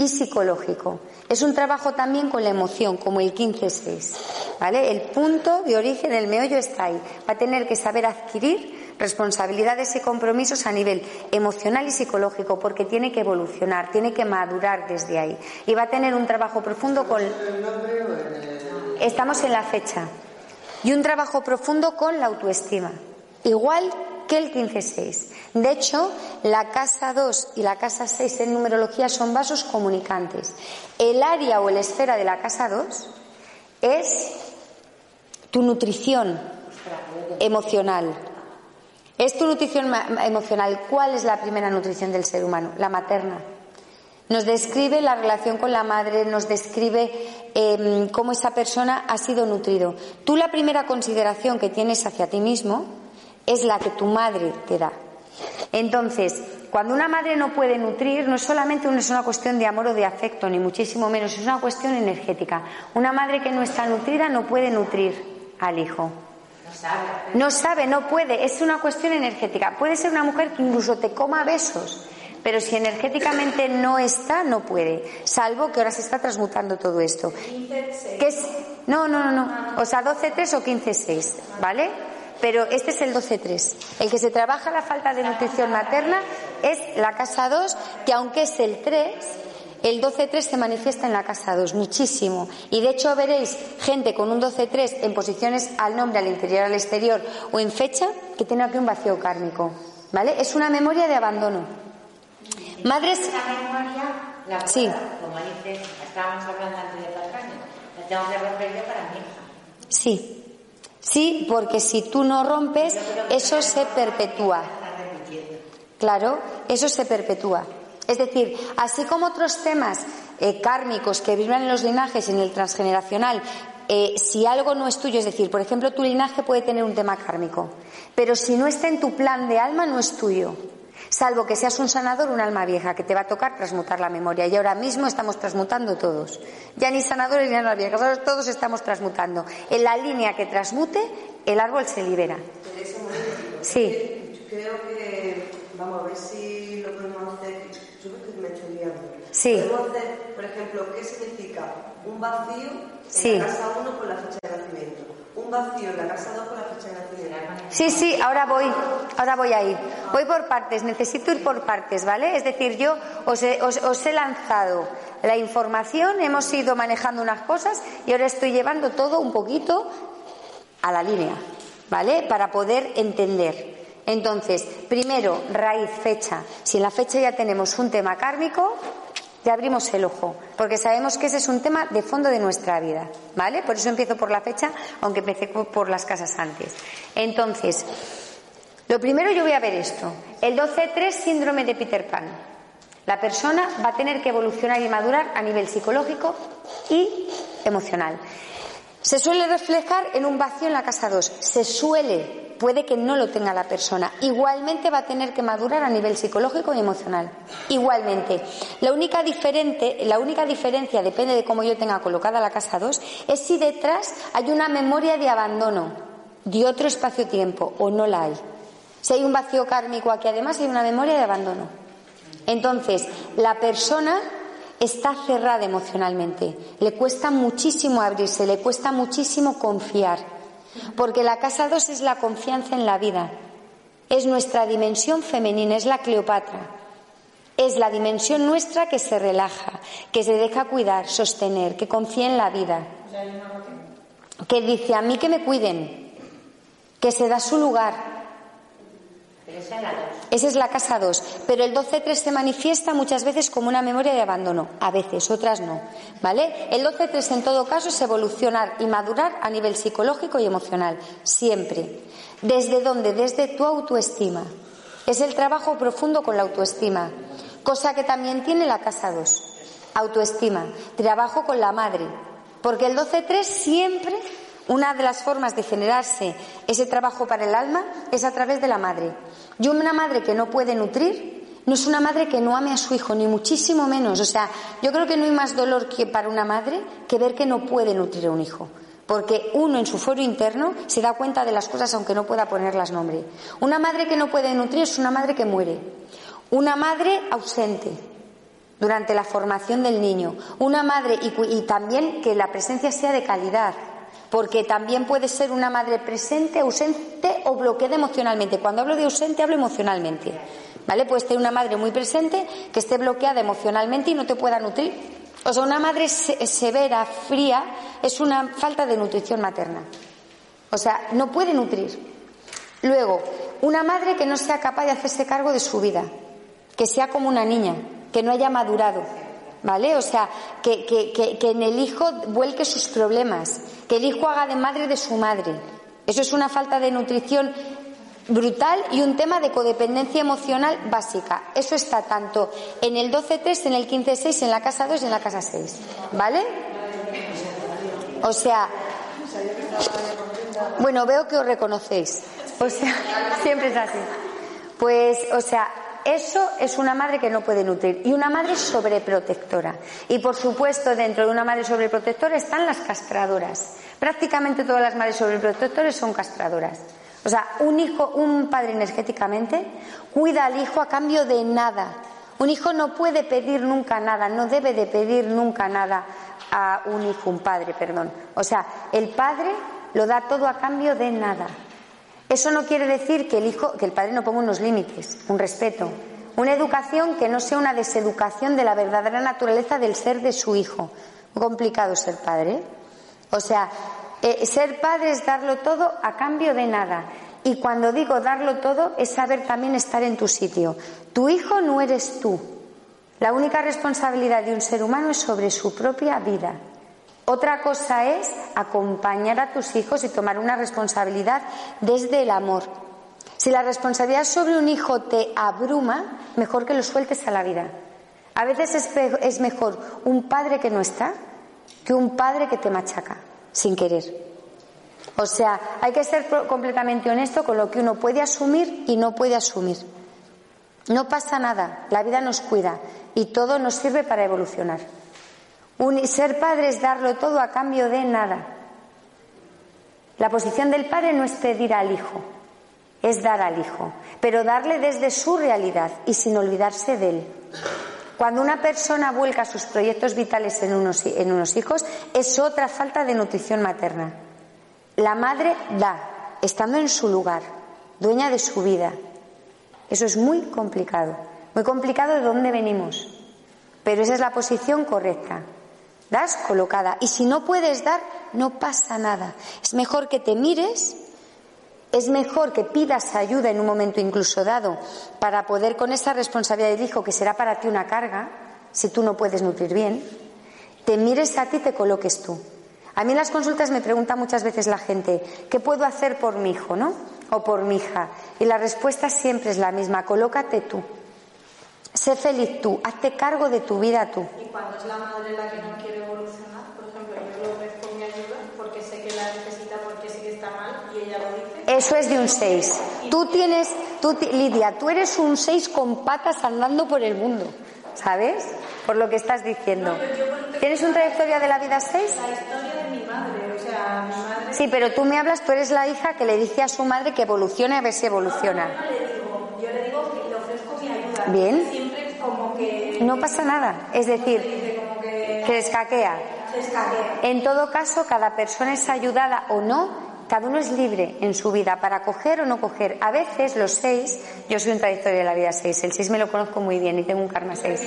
y psicológico. Es un trabajo también con la emoción, como el 15-6. ¿Vale? El punto de origen, el meollo está ahí. Va a tener que saber adquirir responsabilidades y compromisos a nivel emocional y psicológico, porque tiene que evolucionar, tiene que madurar desde ahí. Y va a tener un trabajo profundo con. Estamos en la fecha. Y un trabajo profundo con la autoestima. Igual que el 15-6. De hecho, la casa 2 y la casa 6 en numerología son vasos comunicantes. El área o el esfera de la casa 2 es tu nutrición emocional. Es tu nutrición emocional. ¿Cuál es la primera nutrición del ser humano? La materna. Nos describe la relación con la madre, nos describe em, cómo esa persona ha sido nutrido. Tú la primera consideración que tienes hacia ti mismo es la que tu madre te da. Entonces, cuando una madre no puede nutrir, no es solamente es una cuestión de amor o de afecto, ni muchísimo menos, es una cuestión energética. Una madre que no está nutrida no puede nutrir al hijo. No sabe. No puede, es una cuestión energética. Puede ser una mujer que incluso te coma besos, pero si energéticamente no está, no puede, salvo que ahora se está transmutando todo esto. ¿Qué es? No, no, no, no. O sea, 12-3 o 15-6, ¿vale? pero este es el 12.3. El que se trabaja la falta de nutrición materna es la casa 2, que aunque es el 3, el 12.3 se manifiesta en la casa 2 muchísimo. Y de hecho veréis gente con un 12.3 en posiciones al nombre, al interior, al exterior o en fecha que tiene aquí un vacío kármico. ¿Vale? Es una memoria de abandono. Madres. memoria, sí. como dices, estábamos hablando antes de patraño, la tengo que romper yo para mí. Sí. Sí, porque si tú no rompes, eso se perpetúa. Claro, eso se perpetúa. Es decir, así como otros temas eh, kármicos que viven en los linajes, en el transgeneracional, eh, si algo no es tuyo, es decir, por ejemplo, tu linaje puede tener un tema kármico, pero si no está en tu plan de alma, no es tuyo. Salvo que seas un sanador, un alma vieja, que te va a tocar transmutar la memoria. Y ahora mismo estamos transmutando todos. Ya ni sanadores ni almas viejas, todos estamos transmutando. En la línea que transmute, el árbol se libera. Sí. Creo que, vamos a ver si lo podemos hacer. Yo creo que me estoy liando. Sí. Podemos hacer, por ejemplo, ¿qué significa un vacío en Sí. la casa 1 con la fecha de nacimiento? Un vacío en la casa 2 con la fecha de nacimiento. Sí, sí, ahora voy, ahora voy a ir. Voy por partes, necesito ir por partes, ¿vale? Es decir, yo os he, os- os he lanzado la información, hemos ido manejando unas cosas y ahora estoy llevando todo un poquito a la línea, ¿vale? Para poder entender. Entonces, primero, raíz, fecha. Si en la fecha ya tenemos un tema kármico, abrimos el ojo, porque sabemos que ese es un tema de fondo de nuestra vida, ¿vale? Por eso empiezo por la fecha, aunque empecé por por las casas antes. Entonces, lo primero yo voy a ver esto. El 12-3, síndrome de Peter Pan. La persona va a tener que evolucionar y madurar a nivel psicológico y emocional. Se suele reflejar en un vacío en la casa 2. Se suele, puede que no lo tenga la persona. Igualmente va a tener que madurar a nivel psicológico y emocional. Igualmente. La única, diferente, la única diferencia, depende de cómo yo tenga colocada la casa 2, es si detrás hay una memoria de abandono, de otro espacio-tiempo, o no la hay. Si hay un vacío kármico aquí, además hay una memoria de abandono. Entonces, la persona está cerrada emocionalmente, le cuesta muchísimo abrirse, le cuesta muchísimo confiar, porque la casa 2 es la confianza en la vida, es nuestra dimensión femenina, es la Cleopatra, es la dimensión nuestra que se relaja, que se deja cuidar, sostener, que confía en la vida, que dice a mí que me cuiden, que se da su lugar, esa es la casa 2. Pero el 12-3 se manifiesta muchas veces como una memoria de abandono. A veces, otras no. ¿Vale? El 12-3 en todo caso es evolucionar y madurar a nivel psicológico y emocional. Siempre. ¿Desde dónde? Desde tu autoestima. Es el trabajo profundo con la autoestima. Cosa que también tiene la casa 2. Autoestima. Trabajo con la madre. Porque el 12-3 siempre una de las formas de generarse ese trabajo para el alma es a través de la madre. Yo una madre que no puede nutrir no es una madre que no ame a su hijo, ni muchísimo menos. O sea, yo creo que no hay más dolor que para una madre que ver que no puede nutrir a un hijo. Porque uno en su foro interno se da cuenta de las cosas aunque no pueda ponerlas nombre. Una madre que no puede nutrir es una madre que muere. Una madre ausente. durante la formación del niño. Una madre y, también que la presencia sea de calidad, porque también puede ser una madre presente, ausente o bloqueada emocionalmente. Cuando hablo de ausente, hablo emocionalmente. ¿Vale? Puedes tener una madre muy presente que esté bloqueada emocionalmente y no te pueda nutrir. O sea, una madre se- severa, fría, es una falta de nutrición materna. O sea, no puede nutrir. Luego, una madre que no sea capaz de hacerse cargo de su vida, que sea como una niña, que no haya madurado, ¿vale? O sea, que en el hijo vuelque sus problemas, que el hijo haga de madre de su madre. Eso es una falta de nutrición brutal y un tema de codependencia emocional básica. Eso está tanto en el 12.3, en el 15.6, en la casa 2 y en la casa 6, ¿vale? O sea, bueno, veo que os reconocéis. O sea, siempre es así. Pues, o sea, eso es una madre que no puede nutrir y una madre sobreprotectora. Y por supuesto, dentro de una madre sobreprotectora están las castradoras. Prácticamente todas las madres sobreprotectores son castradoras. O sea, un hijo, un padre energéticamente cuida al hijo a cambio de nada. Un hijo no puede pedir nunca nada, no debe de pedir nunca nada a un hijo, un padre, perdón. O sea, el padre lo da todo a cambio de nada. Eso no quiere decir que el hijo, que el padre no ponga unos límites, un respeto, una educación que no sea una deseducación de la verdadera naturaleza del ser de su hijo. Complicado ser padre. O sea, eh, ser padre es darlo todo a cambio de nada. Y cuando digo darlo todo es saber también estar en tu sitio. Tu hijo no eres tú. La única responsabilidad de un ser humano es sobre su propia vida. Otra cosa es acompañar a tus hijos y tomar una responsabilidad desde el amor. Si la responsabilidad sobre un hijo te abruma, mejor que lo sueltes a la vida. A veces es, mejor un padre que no está que un padre que te machaca sin querer. O sea, hay que ser completamente honesto con lo que uno puede asumir y no puede asumir. No pasa nada, la vida nos cuida y todo nos sirve para evolucionar. Un- ser padre es darlo todo a cambio de nada. La posición del padre no es pedir al hijo, es dar al hijo, pero darle desde su realidad y sin olvidarse de él. Cuando una persona vuelca sus proyectos vitales en unos, en unos hijos, es otra falta de nutrición materna. La madre da, estando en su lugar, dueña de su vida. Eso es muy complicado, muy complicado de dónde venimos, pero esa es la posición correcta. Das colocada. Y si no puedes dar, no pasa nada. Es mejor que te mires, es mejor que pidas ayuda en un momento incluso dado para poder con esa responsabilidad del hijo, que será para ti una carga, si tú no puedes nutrir bien, te mires a ti te coloques tú. A mí en las consultas me pregunta muchas veces la gente, ¿qué puedo hacer por mi hijo, no? O por mi hija. Y la respuesta siempre es la misma, colócate tú. Sé feliz tú, hazte cargo de tu vida tú. Y cuando es la madre la que no quiere evolucionar, por ejemplo, yo le ofrezco mi ayuda porque sé que la necesita, porque sé que está mal y ella lo dice. Eso es de un 6. Tú tienes, tú, Lidia, tú eres un 6 con patas andando por el mundo, ¿sabes? Por lo que estás diciendo. ¿Tienes una trayectoria de la vida 6? La historia de mi madre, o sea, mi madre. Sí, pero tú me hablas, tú eres la hija que le dice a su madre que evolucione a ver si evoluciona. Yo le digo, yo le digo que Bien. Siempre como que. No pasa nada. Es decir, como que. Se escaquea. En todo caso, cada persona es ayudada o no. Cada uno es libre en su vida para coger o no coger. A veces los seis, yo soy un trayectoria de la vida seis, el seis me lo conozco muy bien y tengo un karma seis.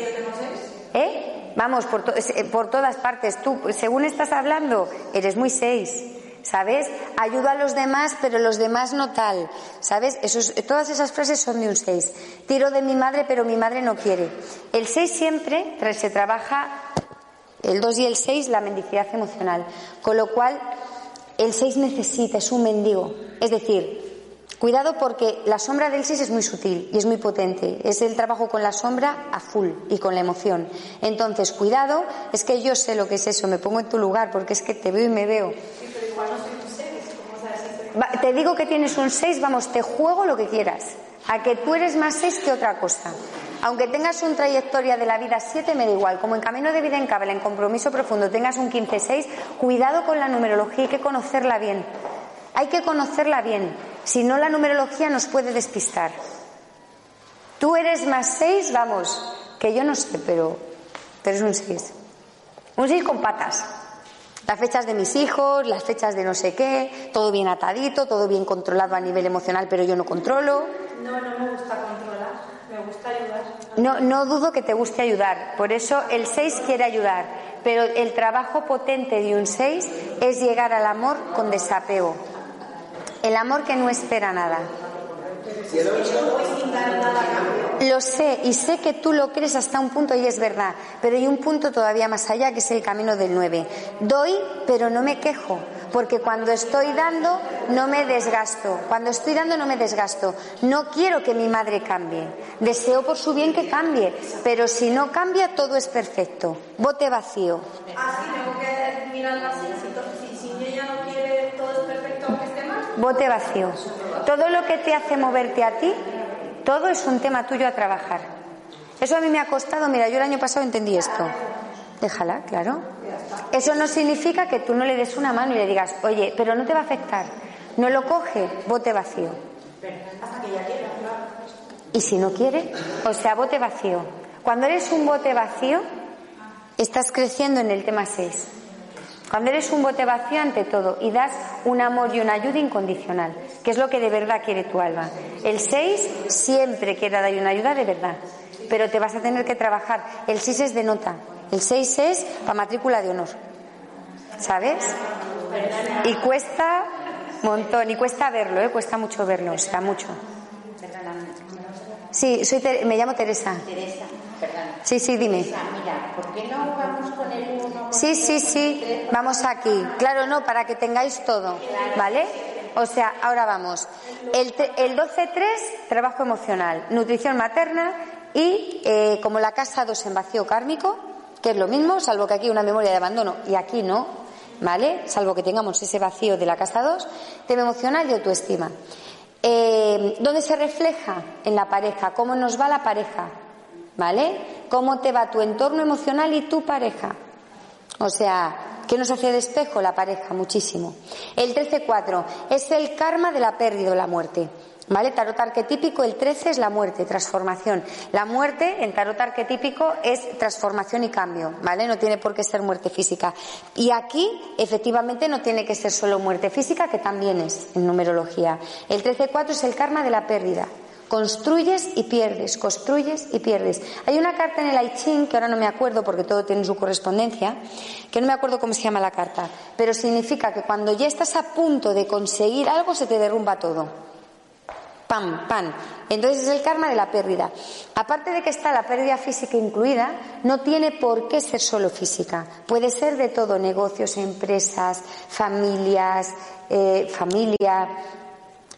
¿Eh? Vamos, por, to- eh, por todas partes. Tú, según estás hablando, eres muy seis. ¿Sabes? Ayudo a los demás, pero los demás no tal. ¿Sabes? Todas esas frases son de un 6. Tiro de mi madre, pero mi madre no quiere. El 6 siempre se trabaja, el 2 y el 6, la mendicidad emocional. Con lo cual, el 6 necesita, es un mendigo. Es decir, Cuidado porque la sombra del 6 es muy sutil y es muy potente. Es el trabajo con la sombra a full y con la emoción. Entonces, cuidado, es que yo sé lo que es eso, me pongo en tu lugar porque es que te veo y me veo. Te digo que tienes un 6, vamos, te juego lo que quieras. A que tú eres más 6 que otra cosa. Aunque tengas una trayectoria de la vida 7, me da igual. Como en camino de vida en Cábala, en compromiso profundo, tengas un 15-6, cuidado con la numerología, hay que conocerla bien. Hay que conocerla bien. Si no, la numerología nos puede despistar. Tú eres más 6, vamos, que yo no sé, pero pero es un 6. Un 6 con patas. Las fechas de mis hijos, las fechas de no sé qué, todo bien atadito, todo bien controlado a nivel emocional, pero yo no controlo. No, no me gusta controlar, me gusta ayudar. No, no dudo que te guste ayudar, por eso el 6 quiere ayudar, pero el trabajo potente de un 6 es llegar al amor con desapego. El amor que no espera nada. Lo sé y sé que tú lo crees hasta un punto y es verdad, pero hay un punto todavía más allá que es el camino del 9. Doy, pero no me quejo, porque cuando estoy dando no me desgasto. Cuando estoy dando no me desgasto. No quiero que mi madre cambie. Deseo por su bien que cambie, pero si no cambia todo es perfecto. Bote vacío. Así tengo que mirarla así, si ella no quiere todo es perfecto aunque esté mal. Bote vacío. Todo lo que te hace moverte a ti, todo es un tema tuyo a trabajar. Eso a mí me ha costado, mira, yo el año pasado entendí esto. Déjala, claro. Eso no significa que tú no le des una mano y le digas, oye, pero no te va a afectar. No lo coge, bote vacío. Y si no quiere, o sea, bote vacío. Cuando eres un bote vacío, estás creciendo en el tema 6. Cuando eres un bote vacío ante todo y das un amor y una ayuda incondicional, que es lo que de verdad quiere tu alma. El 6 siempre quiere dar una ayuda de verdad, pero te vas a tener que trabajar. El 6 es de nota, el 6 es para matrícula de honor. ¿Sabes? Y cuesta montón, y cuesta verlo, ¿eh? cuesta mucho verlo, o sea, mucho. Sí, soy Ter- me llamo Teresa. Teresa, perdón. Sí, sí, dime. Teresa, mira, ¿por qué no vamos con el 1? Sí, sí, sí, vamos aquí. Claro, no, para que tengáis todo, ¿vale? O sea, ahora vamos. El, el 12-3, trabajo emocional, nutrición materna y eh, como la casa 2 en vacío kármico, que es lo mismo, salvo que aquí una memoria de abandono y aquí no, ¿vale? Salvo que tengamos ese vacío de la casa 2, tema emocional y autoestima. Eh, ¿Dónde se refleja? En la pareja. ¿Cómo nos va la pareja? ¿Vale? ¿Cómo te va tu entorno emocional y tu pareja? O sea, ¿qué nos hace de espejo la pareja? Muchísimo. El 13-4 es el karma de la pérdida o la muerte. ¿Vale? Tarot arquetípico, el 13 es la muerte, transformación. La muerte en tarot arquetípico es transformación y cambio, ¿vale? No tiene por qué ser muerte física. Y aquí, efectivamente, no tiene que ser solo muerte física, que también es en numerología. El 13-4 es el karma de la pérdida. Construyes y pierdes, construyes y pierdes. Hay una carta en el I Ching, que ahora no me acuerdo porque todo tiene su correspondencia, que no me acuerdo cómo se llama la carta, pero significa que cuando ya estás a punto de conseguir algo se te derrumba todo. Pam, pam. Entonces es el karma de la pérdida. Aparte de que está la pérdida física incluida, no tiene por qué ser solo física. Puede ser de todo, negocios, empresas, familias, eh, familia,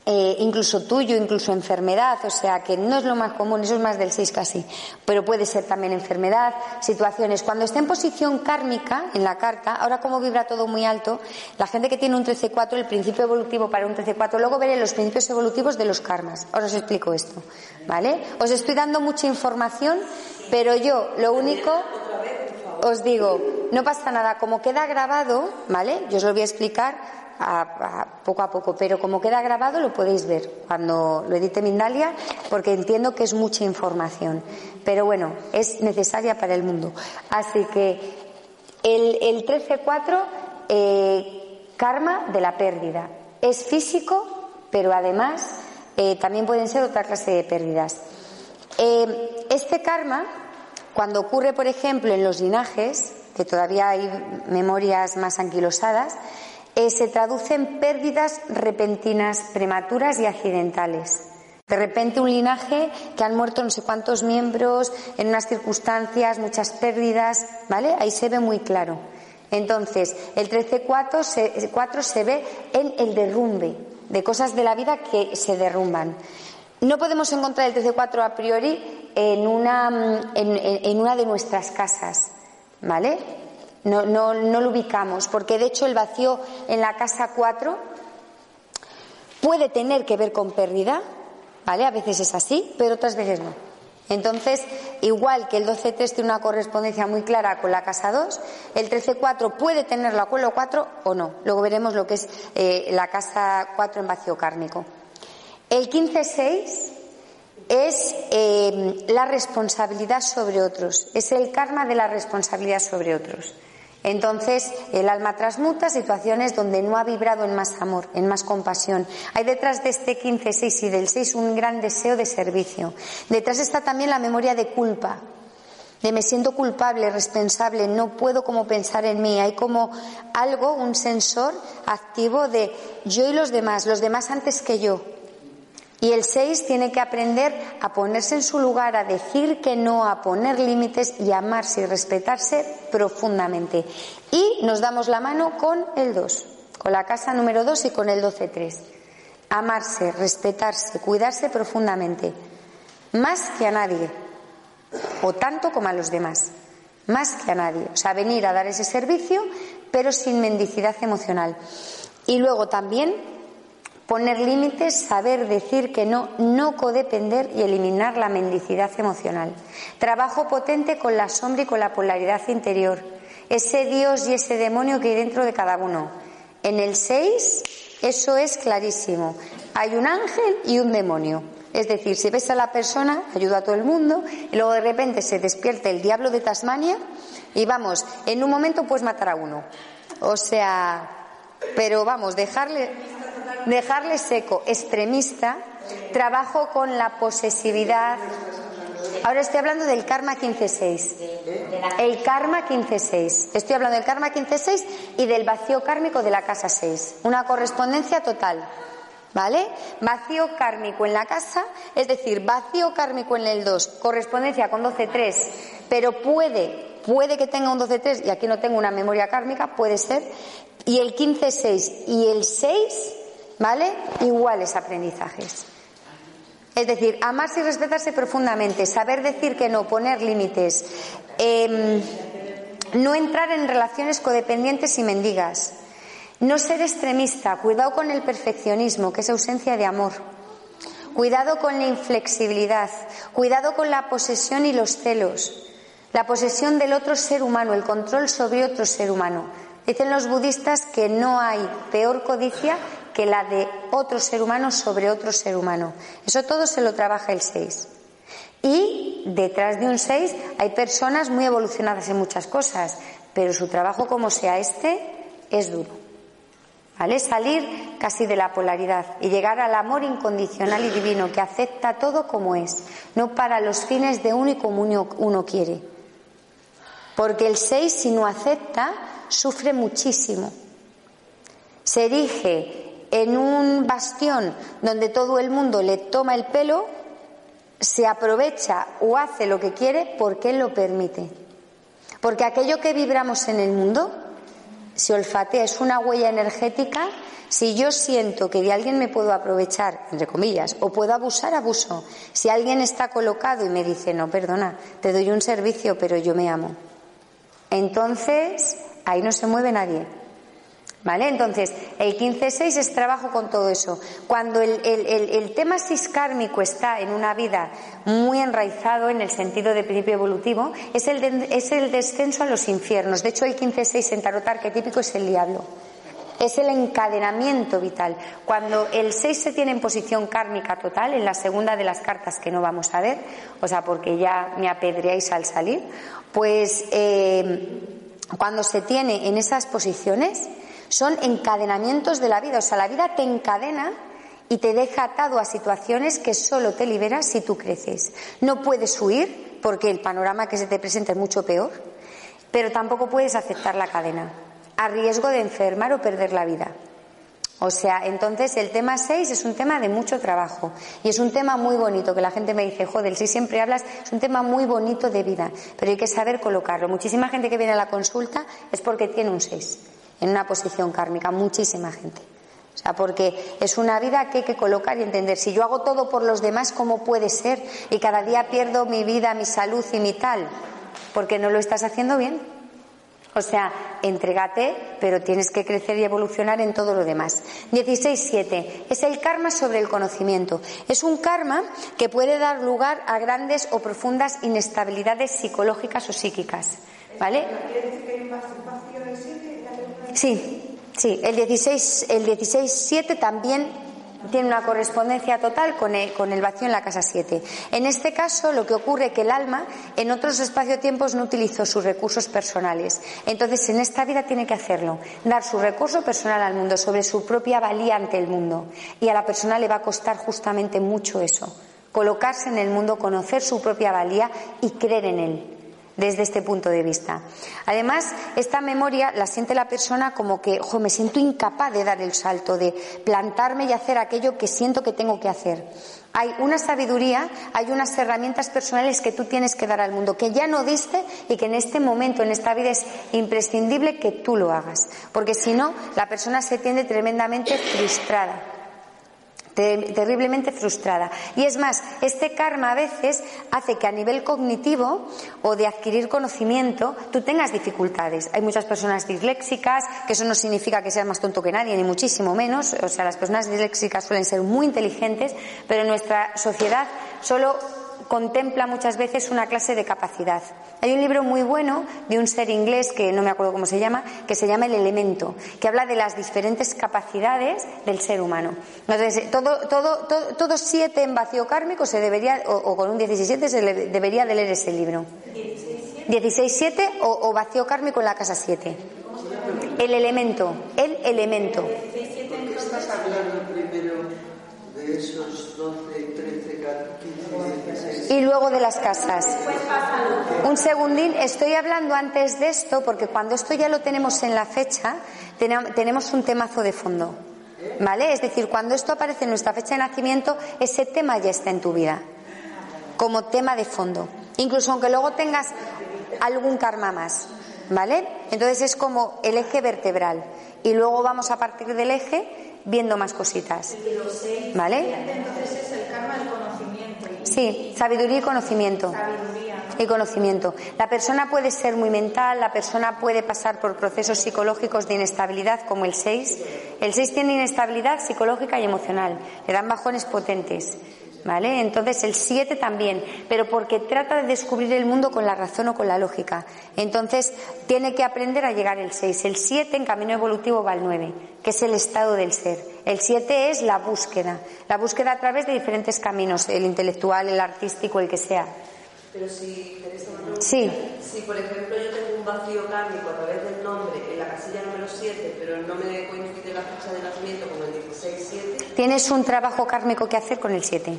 eh, incluso tuyo, incluso enfermedad, o sea que no es lo más común, eso es más del 6 casi, pero puede ser también enfermedad, situaciones. Cuando está en posición kármica en la carta, ahora como vibra todo muy alto, la gente que tiene un 13-4, el principio evolutivo para un 13-4, luego veré los principios evolutivos de los karmas. Ahora os explico esto, ¿vale? Os estoy dando mucha información, pero yo lo único os digo, no pasa nada, como queda grabado, ¿vale? Yo os lo voy a explicar poco a poco, pero como queda grabado lo podéis ver cuando lo edite Mindalia, porque entiendo que es mucha información. Pero bueno, es necesaria para el mundo. Así que el, el 13-4, eh, karma de la pérdida. Es físico, pero además eh, también pueden ser otra clase de pérdidas. Eh, este karma, cuando ocurre, por ejemplo, en los linajes, que todavía hay memorias más anquilosadas, eh, se traduce en pérdidas repentinas, prematuras y accidentales. De repente un linaje que han muerto no sé cuántos miembros en unas circunstancias, muchas pérdidas, ¿vale? Ahí se ve muy claro. Entonces, el 13-4 se, 4 se ve en el derrumbe de cosas de la vida que se derrumban. No podemos encontrar el 13-4 a priori en una, mm, en, en- en una de nuestras casas, ¿vale? No, no, no lo ubicamos, porque de hecho el vacío en la casa 4 puede tener que ver con pérdida, ¿vale? A veces es así, pero otras veces no. Entonces, igual que el 12-3 tiene una correspondencia muy clara con la casa 2, el 13-4 puede tenerlo con lo 4 o no. Luego veremos lo que es eh, la casa 4 en vacío kármico. El 15-6 es eh, la responsabilidad sobre otros, es el karma de la responsabilidad sobre otros. Entonces, el alma transmuta situaciones donde no ha vibrado en más amor, en más compasión. Hay detrás de este 15-6 y del 6 un gran deseo de servicio. Detrás está también la memoria de culpa, de me siento culpable, responsable, no puedo como pensar en mí. Hay como algo, un sensor activo de yo y los demás, los demás antes que yo. Y el 6 tiene que aprender a ponerse en su lugar, a decir que no, a poner límites y amarse y respetarse profundamente. Y nos damos la mano con el 2, con la casa número 2 y con el 12-3. Amarse, respetarse, cuidarse profundamente. Más que a nadie, o tanto como a los demás. Más que a nadie. O sea, venir a dar ese servicio, pero sin mendicidad emocional. Y luego también Poner límites, saber decir que no, no codepender y eliminar la mendicidad emocional. Trabajo potente con la sombra y con la polaridad interior. Ese Dios y ese demonio que hay dentro de cada uno. En el 6, eso es clarísimo. Hay un ángel y un demonio. Es decir, si ves a la persona, ayuda a todo el mundo, y luego de repente se despierta el diablo de Tasmania y vamos, en un momento puedes matar a uno. O sea, pero vamos, dejarle dejarle seco, extremista, trabajo con la posesividad. Ahora estoy hablando del karma 15.6. El karma 15.6. Estoy hablando del karma 15.6 y del vacío kármico de la casa 6. Una correspondencia total. ¿Vale? Vacío kármico en la casa, es decir, vacío kármico en el 2, correspondencia con 12.3, pero puede, puede que tenga un 12.3 y aquí no tengo una memoria kármica, puede ser, y el 15.6 y el 6 ¿Vale? Iguales aprendizajes. Es decir, amarse y respetarse profundamente, saber decir que no, poner límites, em, no entrar en relaciones codependientes y mendigas, no ser extremista, cuidado con el perfeccionismo, que es ausencia de amor, cuidado con la inflexibilidad, cuidado con la posesión y los celos, la posesión del otro ser humano, el control sobre otro ser humano. Dicen los budistas que no hay peor codicia que la de otro ser humano sobre otro ser humano. Eso todo se lo trabaja el 6. Y detrás de un 6 hay personas muy evolucionadas en muchas cosas, pero su trabajo como sea este es duro. ¿Vale? Salir casi de la polaridad y llegar al amor incondicional y divino que acepta todo como es, no para los fines de uno y como uno quiere. Porque el 6 si no acepta sufre muchísimo. Se erige en un bastión donde todo el mundo le toma el pelo, se aprovecha o hace lo que quiere porque él lo permite. Porque aquello que vibramos en el mundo se olfatea, es una huella energética. Si yo siento que de alguien me puedo aprovechar, entre comillas, o puedo abusar, abuso. Si alguien está colocado y me dice, no, perdona, te doy un servicio, pero yo me amo. Entonces, ahí no se mueve nadie. ¿Vale? Entonces, el 15-6 es trabajo con todo eso. Cuando el, el, tema siskármico está en una vida muy enraizado en el sentido de principio evolutivo, es el, es el descenso a los infiernos. De hecho, el 15-6 en tarot arquetípico es el diablo. Es el encadenamiento vital. Cuando el 6 se tiene en posición kármica total, en la segunda de las cartas que no vamos a ver, o sea, porque ya me apedreáis al salir, pues eh, cuando se tiene en esas posiciones, son encadenamientos de la vida. O sea, la vida te encadena y te deja atado a situaciones que solo te liberas si tú creces. No puedes huir porque el panorama que se te presenta es mucho peor, pero tampoco puedes aceptar la cadena a riesgo de enfermar o perder la vida. O sea, entonces el tema 6 es un tema de mucho trabajo y es un tema muy bonito que la gente me dice, joder, si siempre hablas, es un tema muy bonito de vida, pero hay que saber colocarlo. Muchísima gente que viene a la consulta es porque tiene un 6 en una posición kármica, muchísima gente. O sea, porque es una vida que hay que colocar y entender. Si yo hago todo por los demás, ¿cómo puede ser? Y cada día pierdo mi vida, mi salud y mi tal. Porque no lo estás haciendo bien. O sea, entrégate, pero tienes que crecer y evolucionar en todo lo demás. 16.7. Es el karma sobre el conocimiento. Es un karma que puede dar lugar a grandes o profundas inestabilidades psicológicas o psíquicas. ¿Vale? Sí, sí, el 16, el 16 también tiene una correspondencia total con el, con el vacío en la casa 7. En este caso, lo que ocurre es que el alma en otros espacio-tiempos no utilizó sus recursos personales. Entonces, en esta vida tiene que hacerlo, dar su recurso personal al mundo sobre su propia valía ante el mundo. Y a la persona le va a costar justamente mucho eso, colocarse en el mundo, conocer su propia valía y creer en él desde este punto de vista. Además, esta memoria la siente la persona como que, ojo, me siento incapaz de dar el salto, de plantarme y hacer aquello que siento que tengo que hacer. Hay una sabiduría, hay unas herramientas personales que tú tienes que dar al mundo, que ya no diste y que en este momento, en esta vida, es imprescindible que tú lo hagas. Porque si no, la persona se tiende tremendamente frustrada terriblemente frustrada. Y es más, este karma a veces hace que a nivel cognitivo o de adquirir conocimiento tú tengas dificultades. Hay muchas personas disléxicas, que eso no significa que seas más tonto que nadie, ni muchísimo menos. O sea, las personas disléxicas suelen ser muy inteligentes, pero en nuestra sociedad solo contempla muchas veces una clase de capacidad. Hay un libro muy bueno de un ser inglés que no me acuerdo cómo se llama, que se llama El elemento, que habla de las diferentes capacidades del ser humano. Entonces, todo, siete en vacío kármico se debería, o, con un 17 se debería de leer ese libro. 16-7 o, o vacío kármico en la casa 7. El elemento, el elemento. estás hablando primero de esos 12, 13, 15, 16? Y luego de las casas. Un segundín, estoy hablando antes de esto porque cuando esto ya lo tenemos en la fecha, tenemos un temazo de fondo. ¿Vale? Es decir, cuando esto aparece en nuestra fecha de nacimiento, ese tema ya está en tu vida. Como tema de fondo. Incluso aunque luego tengas algún karma más. ¿Vale? Entonces es como el eje vertebral. Y luego vamos a partir del eje viendo más cositas. ¿Vale? Sí, sabiduría y conocimiento. Sabiduría. Y conocimiento. La persona puede ser muy mental, la persona puede pasar por procesos psicológicos de inestabilidad como el 6. El 6 tiene inestabilidad psicológica y emocional. Le dan bajones potentes. ¿Vale? Entonces el 7 también, pero porque trata de descubrir el mundo con la razón o con la lógica. Entonces tiene que aprender a llegar el 6. El 7 en camino evolutivo va al 9, que es el estado del ser. El 7 es la búsqueda, la búsqueda a través de diferentes caminos, el intelectual, el artístico, el que sea. Pero si, sí. si por ejemplo yo tengo un vacío kármico a través del nombre en la casilla número 7, pero no me coincide la fecha de nacimiento con el 16-7. Tienes un trabajo kármico que hacer con el 7.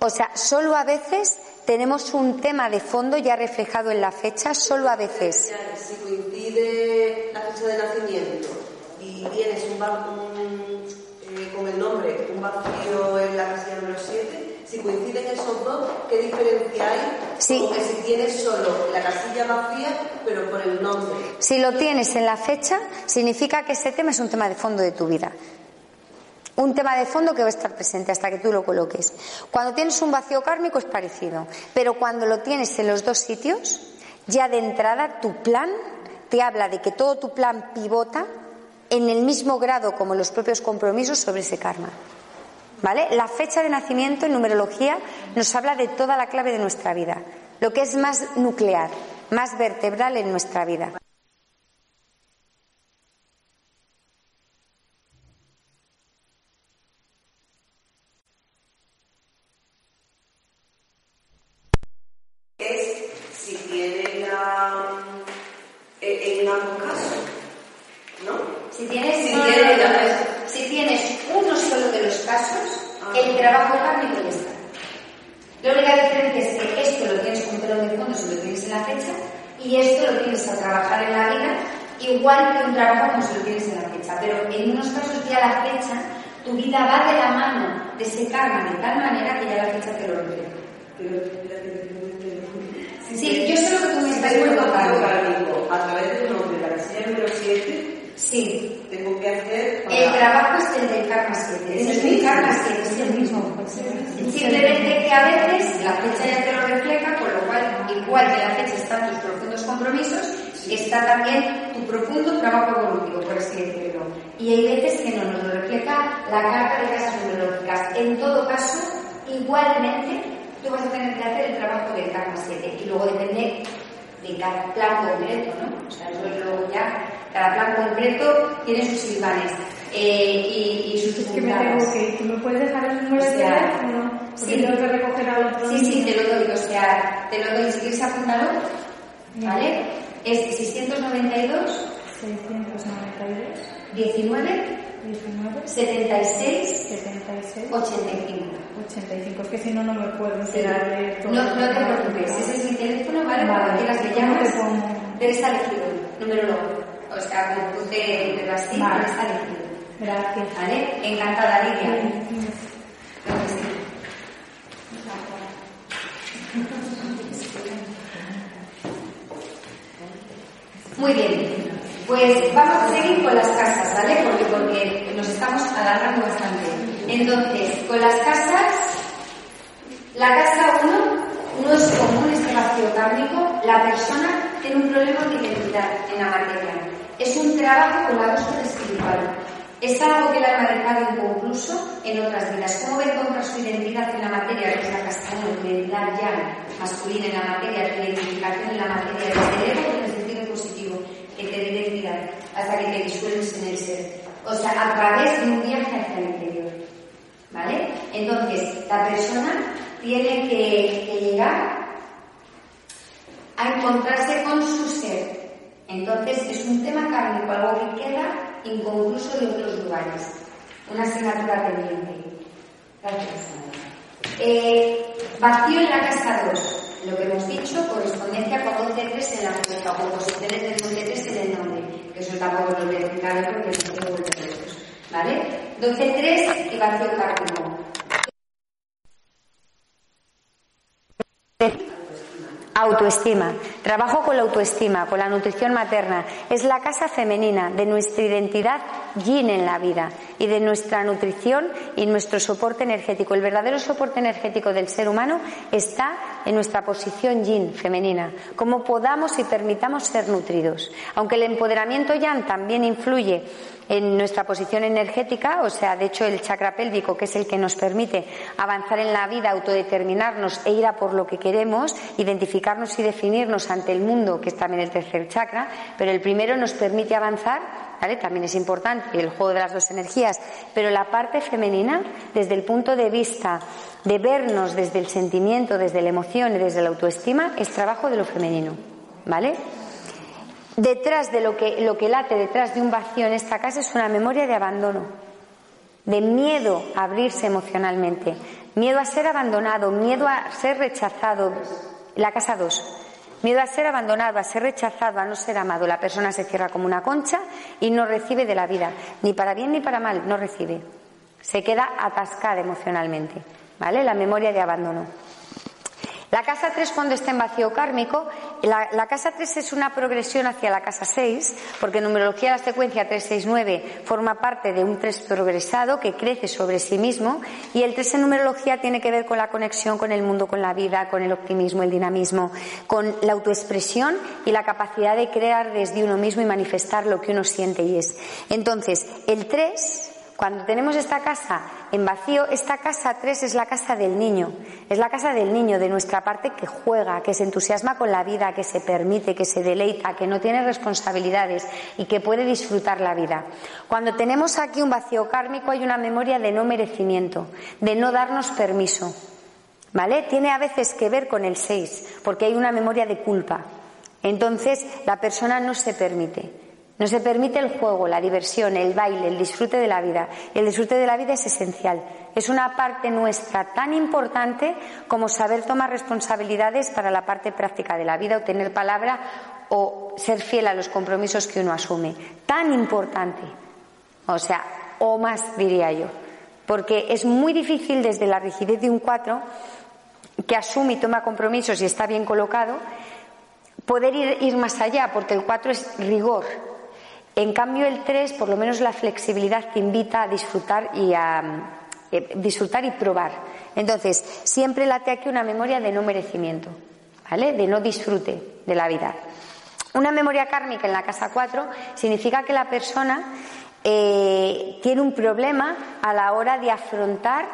O sea, solo a veces tenemos un tema de fondo ya reflejado en la fecha, solo a veces. Si coincide la fecha de nacimiento y tienes un, un eh, con el nombre, un vacío en la casilla número 7, si coinciden esos dos, ¿qué diferencia hay? Sí. que si tienes solo la casilla vacía, pero por el nombre. Si lo tienes en la fecha, significa que ese tema es un tema de fondo de tu vida. Un tema de fondo que va a estar presente hasta que tú lo coloques. Cuando tienes un vacío kármico es parecido, pero cuando lo tienes en los dos sitios, ya de entrada tu plan te habla de que todo tu plan pivota en el mismo grado como los propios compromisos sobre ese karma. ¿Vale? La fecha de nacimiento en numerología nos habla de toda la clave de nuestra vida, lo que es más nuclear, más vertebral en nuestra vida. Es si tiene la. en ambos casos, ¿no? Si tienes, si tienes, si tienes uno solo de los casos, el trabajo kármico ya está. La única diferencia es que esto lo tienes con telón de fondo si lo tienes en la fecha y esto lo tienes a trabajar en la vida igual que un trabajo como si lo tienes en la fecha. Pero en unos casos ya la fecha, tu vida va de la mano de ese karma de tal manera que ya la fecha te lo refleja. Sí, yo sé lo que tú me estás contando. A través del nombre, la casilla número 7, Sí. Tengo que hacer. El trabajo es el del karma 7. Es el karma 7, es el mismo. Simplemente que a veces la fecha ya te lo refleja, con lo cual, igual que la fecha están tus profundos compromisos, está también tu profundo trabajo evolutivo, por así decirlo. Y hay veces que no nos lo la carta de casas numerológicas. En todo caso, igualmente, tú vas a tener que hacer el trabajo del karma 7 y luego depende de cada plan concreto, ¿no? O sea, luego ya cada plan concreto tiene sus silvanes. eh, y, y sus Es que me tengo que. ¿Tú me puedes dejar el número de O sea, teléfono? Porque sí. tengo que recoger al otro Sí, sí, te lo doy, o sea, te lo doy, si quieres apuntarlo, ¿vale? Es 692 692, 19 19, 76 76, 85. 85. Es que si no, no me puedo enterar de todo. No, no te preocupes, ese es mi teléfono, ¿vale? Vale. Me ¿Cómo llamas. pongo? Teresa Elegido, número 9. O sea, como puse de así, Vale. Teresa Elegido. Gracias. ¿Vale? Encantada, Lidia. Gracias. Muy bien, pues vamos a seguir con las casas, ¿vale? Porque, porque nos estamos alargando bastante. Entonces, con las casas, la casa 1 no es común este vacío kármico, la persona tiene un problema de identidad en la materia. Es un trabajo con la búsqueda espiritual. Es algo que le ha dejado inconcluso en otras vidas. ¿Cómo ver contra su identidad en la materia, es la casa 1, tu identidad ya masculina en la materia, tu identificación en la materia desde el hasta que te disuelves en el ser? O sea, a través de un viaje hacia el interior. ¿Vale? Entonces, la persona tiene que, llegar a encontrarse con su ser. Entonces, es un tema kármico, algo que queda inconcluso de otros lugares. Una asignatura pendiente. Gracias. Eh, vacío en la casa 2. Lo que hemos dicho, correspondencia con 11.3 en la composiciones del 11.3 en el nombre. Eso tampoco lo voy a explicar hoy porque no tengo vuelto de estos. ¿Vale? 12.3 y vacío kármico. Autoestima. Trabajo con la autoestima, con la nutrición materna. Es la casa femenina de nuestra identidad yin en la vida y de nuestra nutrición y nuestro soporte energético. El verdadero soporte energético del ser humano está en nuestra posición yin femenina, cómo podamos y permitamos ser nutridos. Aunque el empoderamiento yang también influye en nuestra posición energética, o sea, de hecho el chakra pélvico, que es el que nos permite avanzar en la vida, autodeterminarnos e ir a por lo que queremos, identificarnos y definirnos ante el mundo, que es también el tercer chakra, pero el primero nos permite avanzar, ¿vale? También es importante el juego de las dos energías, pero la parte femenina, desde el punto de vista de vernos desde el sentimiento, desde la emoción y desde la autoestima, es trabajo de lo femenino, ¿vale? Detrás de lo que, lo que late detrás de un vacío en esta casa es una memoria de abandono, de miedo a abrirse emocionalmente, miedo a ser abandonado, miedo a ser rechazado. La casa 2. Miedo a ser abandonado, a ser rechazado, a no ser amado. La persona se cierra como una concha y no recibe de la vida, ni para bien ni para mal, no recibe. Se queda atascada emocionalmente, ¿vale? La memoria de abandono. La casa 3 cuando está en vacío kármico, la, la, casa 3 es una progresión hacia la casa 6, porque en numerología la secuencia 369 forma parte de un 3 progresado que crece sobre sí mismo y el 3 en numerología tiene que ver con la conexión con el mundo, con la vida, con el optimismo, el dinamismo, con la autoexpresión y la capacidad de crear desde uno mismo y manifestar lo que uno siente y es. Entonces, el 3 cuando tenemos esta casa en vacío, esta casa 3 es la casa del niño, es la casa del niño, de nuestra parte que juega, que se entusiasma con la vida, que se permite, que se deleita, que no tiene responsabilidades y que puede disfrutar la vida. Cuando tenemos aquí un vacío kármico hay una memoria de no merecimiento, de no darnos permiso. ¿Vale? Tiene a veces que ver con el 6, porque hay una memoria de culpa. Entonces la persona no se permite. No se permite el juego, la diversión, el baile, el disfrute de la vida. El disfrute de la vida es esencial. Es una parte nuestra tan importante como saber tomar responsabilidades para la parte práctica de la vida o tener palabra o ser fiel a los compromisos que uno asume. Tan importante. O sea, o más diría yo. Porque es muy difícil desde la rigidez de un 4 que asume y toma compromisos y está bien colocado, poder ir, más allá, porque el 4 es rigor, en cambio, el 3, por lo menos la flexibilidad te invita a disfrutar y a eh, disfrutar y probar. Entonces, siempre late aquí una memoria de no merecimiento, ¿vale? De no disfrute de la vida. Una memoria kármica en la casa 4 significa que la persona eh, tiene un problema a la hora de afrontar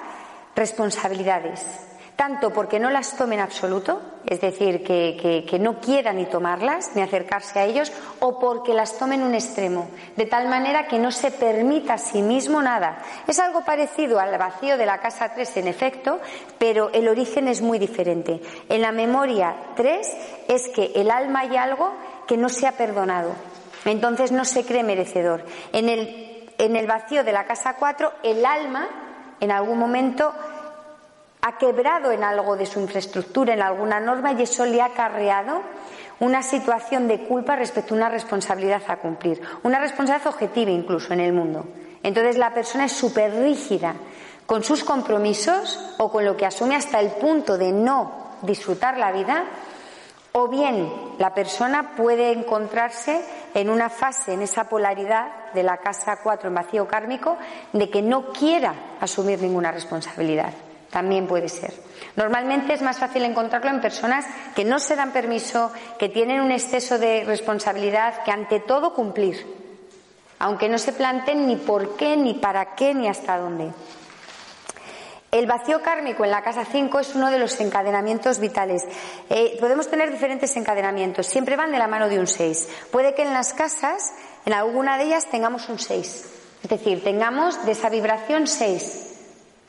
responsabilidades. Tanto porque no las tomen en absoluto, es decir, que, que- no quieran ni tomarlas, ni acercarse a ellos, o porque las tomen un extremo, de tal manera que no se permita a sí mismo nada. Es algo parecido al vacío de la casa 3, en efecto, pero el origen es muy diferente. En la memoria 3 es que el alma hay algo que no se ha perdonado, entonces no se cree merecedor. En el, en el vacío de la casa 4, el alma, en algún momento, ha quebrado en algo de su infraestructura, en alguna norma, y eso le ha acarreado una situación de culpa respecto a una responsabilidad a cumplir, una responsabilidad objetiva incluso en el mundo. Entonces la persona es súper rígida con sus compromisos o con lo que asume hasta el punto de no disfrutar la vida, o bien la persona puede encontrarse en una fase, en esa polaridad de la casa 4 en vacío kármico, de que no quiera asumir ninguna responsabilidad. También puede ser. Normalmente es más fácil encontrarlo en personas que no se dan permiso, que tienen un exceso de responsabilidad, que ante todo cumplir, aunque no se planteen ni por qué, ni para qué, ni hasta dónde. El vacío kármico en la casa 5 es uno de los encadenamientos vitales. Eh, podemos tener diferentes encadenamientos, siempre van de la mano de un 6. Puede que en las casas, en alguna de ellas, tengamos un 6. Es decir, tengamos de esa vibración 6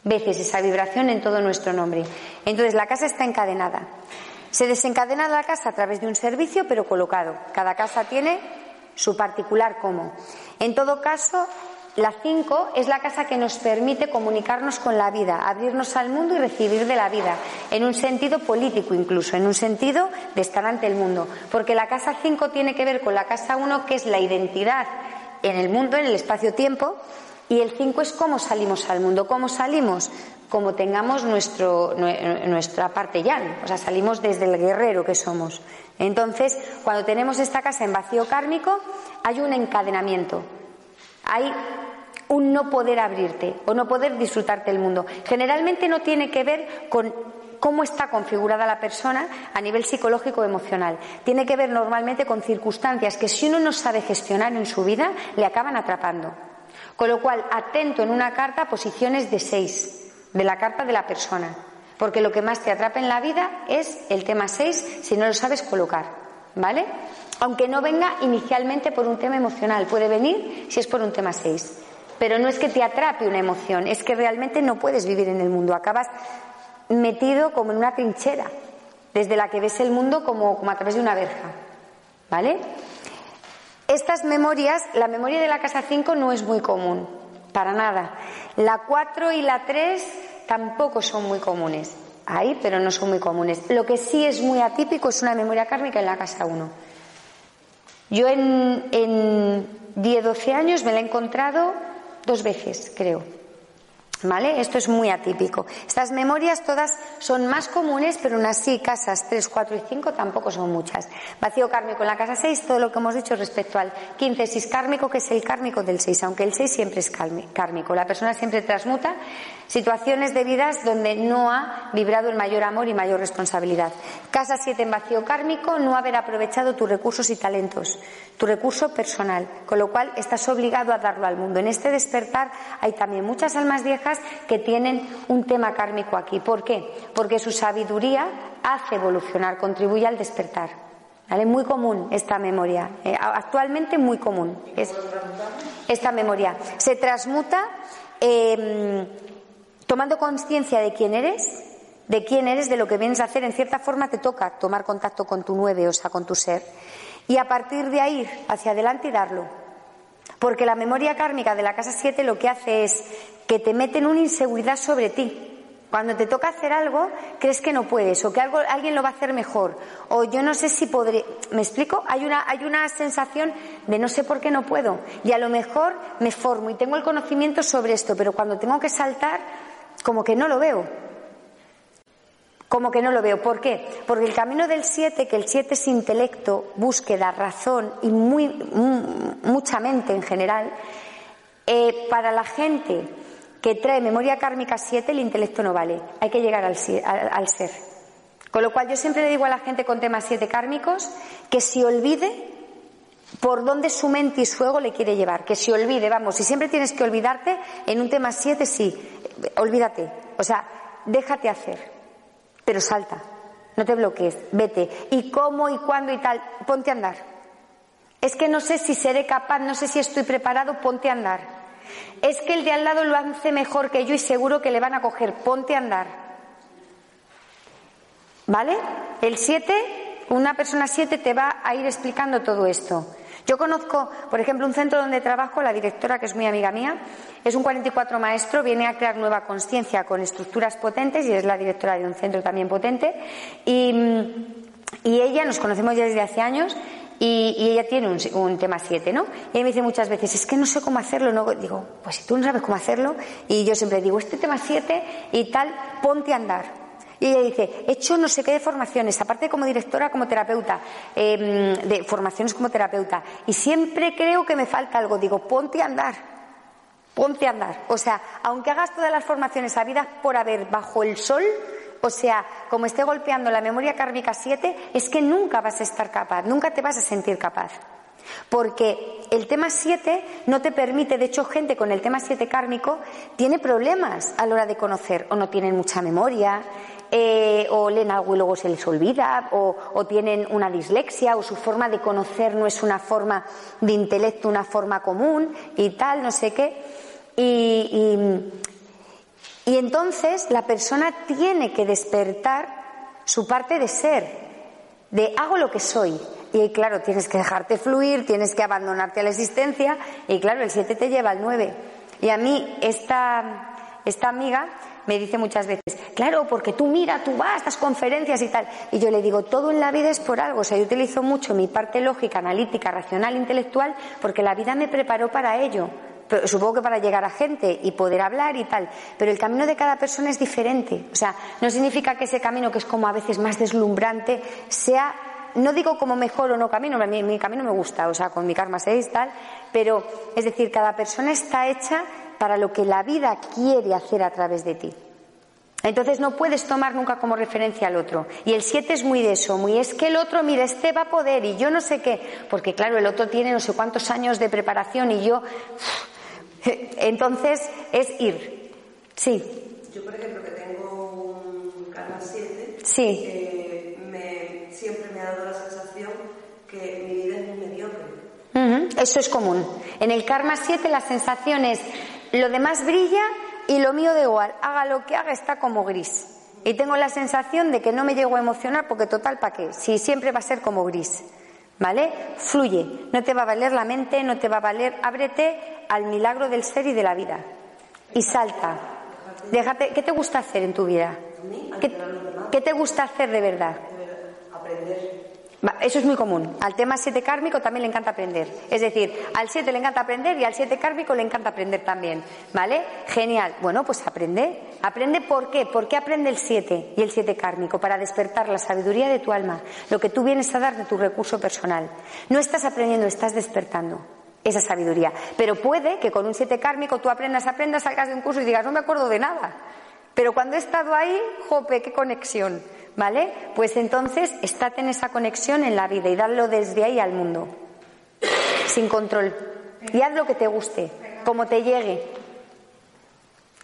veces esa vibración en todo nuestro nombre. Entonces la casa está encadenada. Se desencadena la casa a través de un servicio, pero colocado. Cada casa tiene su particular cómo. En todo caso, la 5 es la casa que nos permite comunicarnos con la vida, abrirnos al mundo y recibir de la vida, en un sentido político incluso, en un sentido de estar ante el mundo. Porque la casa 5 tiene que ver con la casa 1, que es la identidad en el mundo, en el espacio-tiempo, y el 5 es cómo salimos al mundo. ¿Cómo salimos? Como tengamos nuestro, nue- nuestra parte yan, o sea, salimos desde el guerrero que somos. Entonces, cuando tenemos esta casa en vacío kármico, hay un encadenamiento. Hay un no poder abrirte o no poder disfrutarte del mundo. Generalmente no tiene que ver con cómo está configurada la persona a nivel psicológico o emocional. Tiene que ver normalmente con circunstancias que si uno no sabe gestionar en su vida, le acaban atrapando. Con lo cual, atento en una carta a posiciones de seis de la carta de la persona. Porque lo que más te atrapa en la vida es el tema 6 si no lo sabes colocar. ¿Vale? Aunque no venga inicialmente por un tema emocional, puede venir si es por un tema 6. Pero no es que te atrape una emoción, es que realmente no puedes vivir en el mundo. Acabas metido como en una trinchera, desde la que ves el mundo como, como a través de una verja. ¿Vale? Estas memorias, la memoria de la casa 5 no es muy común, para nada. La 4 y la 3 tampoco son muy comunes. Hay, pero no son muy comunes. Lo que sí es muy atípico es una memoria kármica en la casa 1. Yo en, en 10-12 años me la he encontrado dos veces, creo. ¿Vale? Esto es muy atípico. Estas memorias todas son más comunes, pero aún así casas 3, 4 y 5 tampoco son muchas. Vacío kármico en la casa 6, todo lo que hemos dicho respecto al 15 sis kármico, que es el kármico del 6, aunque el 6 siempre es kármico. La persona siempre transmuta situaciones de vidas donde no ha vibrado el mayor amor y mayor responsabilidad. Casa 7 en vacío kármico, no haber aprovechado tus recursos y talentos, tu recurso personal, con lo cual estás obligado a darlo al mundo. En este despertar hay también muchas almas viejas que tienen un tema kármico aquí. ¿Por qué? Porque su sabiduría hace evolucionar, contribuye al despertar. ¿Vale? Muy común esta memoria, eh, actualmente muy común es esta memoria. Se transmuta eh, tomando conciencia de quién eres, de quién eres, de lo que vienes a hacer. En cierta forma te toca tomar contacto con tu nueve, o sea, con tu ser. Y a partir de ahí, hacia adelante y darlo. Porque la memoria kármica de la casa 7 lo que hace es que te mete en una inseguridad sobre ti. Cuando te toca hacer algo, crees que no puedes, o que algo, alguien lo va a hacer mejor, o yo no sé si podré. ¿Me explico? Hay una, hay una sensación de no sé por qué no puedo. Y a lo mejor me formo y tengo el conocimiento sobre esto, pero cuando tengo que saltar, como que no lo veo. Como que no lo veo. ¿Por qué? Porque el camino del 7, que el 7 es intelecto, búsqueda, razón y muy, mu- mucha mente en general, eh, para la gente que trae memoria kármica 7, el intelecto no vale. Hay que llegar al- al ser. Con lo cual yo siempre le digo a la gente con temas 7 kármicos que se olvide por dónde su mente y su ego le quiere llevar. Que se olvide, vamos, si siempre tienes que olvidarte, en un tema 7 sí, olvídate. O sea, déjate hacer. pero salta. No te bloquees, vete. ¿Y cómo y cuándo y tal? Ponte a andar. Es que no sé si seré capaz, no sé si estoy preparado, ponte a andar. Es que el de al lado lo hace mejor que yo y seguro que le van a coger, ponte a andar. ¿Vale? El 7, una persona 7 te va a ir explicando todo esto. Yo conozco, por ejemplo, un centro donde trabajo, la directora, que es muy amiga mía, es un 44 maestro, viene a crear nueva conciencia con estructuras potentes y es la directora de un centro también potente. Y, y ella, nos conocemos ya desde hace años, y, y ella tiene un, un tema 7, ¿no? Y ella me dice muchas veces, es que no sé cómo hacerlo. No, digo, pues si tú no sabes cómo hacerlo, y yo siempre digo, este tema 7 y tal, ponte a andar. Y ella dice, he hecho no sé qué de formaciones, aparte como directora, como terapeuta, eh, de formaciones como terapeuta, y siempre creo que me falta algo. Digo, ponte a andar, ponte a andar. O sea, aunque hagas todas las formaciones habidas por haber bajo el sol, o sea, como esté golpeando la memoria kármica 7, es que nunca vas a estar capaz, nunca te vas a sentir capaz. Porque el tema 7 no te permite, de hecho, gente con el tema 7 kármico tiene problemas a la hora de conocer, o no tienen mucha memoria, eh, o leen algo y luego se les olvida, o, tienen una dislexia, o su forma de conocer no es una forma de intelecto, una forma común y tal, no sé qué. Y, y, y entonces la persona tiene que despertar su parte de ser, de hago lo que soy. Y claro, tienes que dejarte fluir, tienes que abandonarte a la existencia, y claro, el 7 te lleva al 9. Y a mí, esta, esta amiga me dice muchas veces, claro, porque tú mira, tú vas a estas conferencias y tal. Y yo le digo, todo en la vida es por algo. O sea, yo utilizo mucho mi parte lógica, analítica, racional, intelectual, porque la vida me preparó para ello. Supongo que para llegar a gente y poder hablar y tal. Pero el camino de cada persona es diferente. O sea, no significa que ese camino, que es como a veces más deslumbrante, sea no digo como mejor o no camino, mi, mi camino me gusta, o sea, con mi karma 6 tal, pero es decir, cada persona está hecha para lo que la vida quiere hacer a través de ti. Entonces no puedes tomar nunca como referencia al otro. Y el 7 es muy de eso, muy es que el otro, mira, este va a poder y yo no sé qué, porque claro, el otro tiene no sé cuántos años de preparación y yo... Entonces es ir. Sí. Yo, por ejemplo, que tengo un karma 7, sí. Eh, me, siempre me ha dado la sensación que mi vida es muy mediocre. Uh -huh. Eso es común. En el karma 7 la sensación es lo demás brilla y lo mío da igual. Haga lo que haga, está como gris. Y tengo la sensación de que no me llego a emocionar porque total, ¿para qué? Si siempre va a ser como gris. ¿Vale? Fluye. No te va a valer la mente, no te va a valer. Ábrete al milagro del ser y de la vida. Y salta. Déjate. ¿Qué te gusta hacer en tu vida? ¿Qué, ¿qué te gusta hacer de verdad? Aprender. Eso es muy común. Al tema 7 kármico también le encanta aprender. Es decir, al 7 le encanta aprender y al 7 kármico le encanta aprender también. ¿Vale? Genial. Bueno, pues aprende. Aprende por qué. ¿Por qué aprende el 7 y el 7 kármico? Para despertar la sabiduría de tu alma. Lo que tú vienes a dar de tu recurso personal. No estás aprendiendo, estás despertando esa sabiduría. Pero puede que con un 7 kármico tú aprendas, aprendas, salgas de un curso y digas, no me acuerdo de nada. Pero cuando he estado ahí, jope, qué conexión. ¿Vale? Pues entonces estate en esa conexión en la vida y darlo desde ahí al mundo. Sin control. Y haz lo que te guste, como te llegue.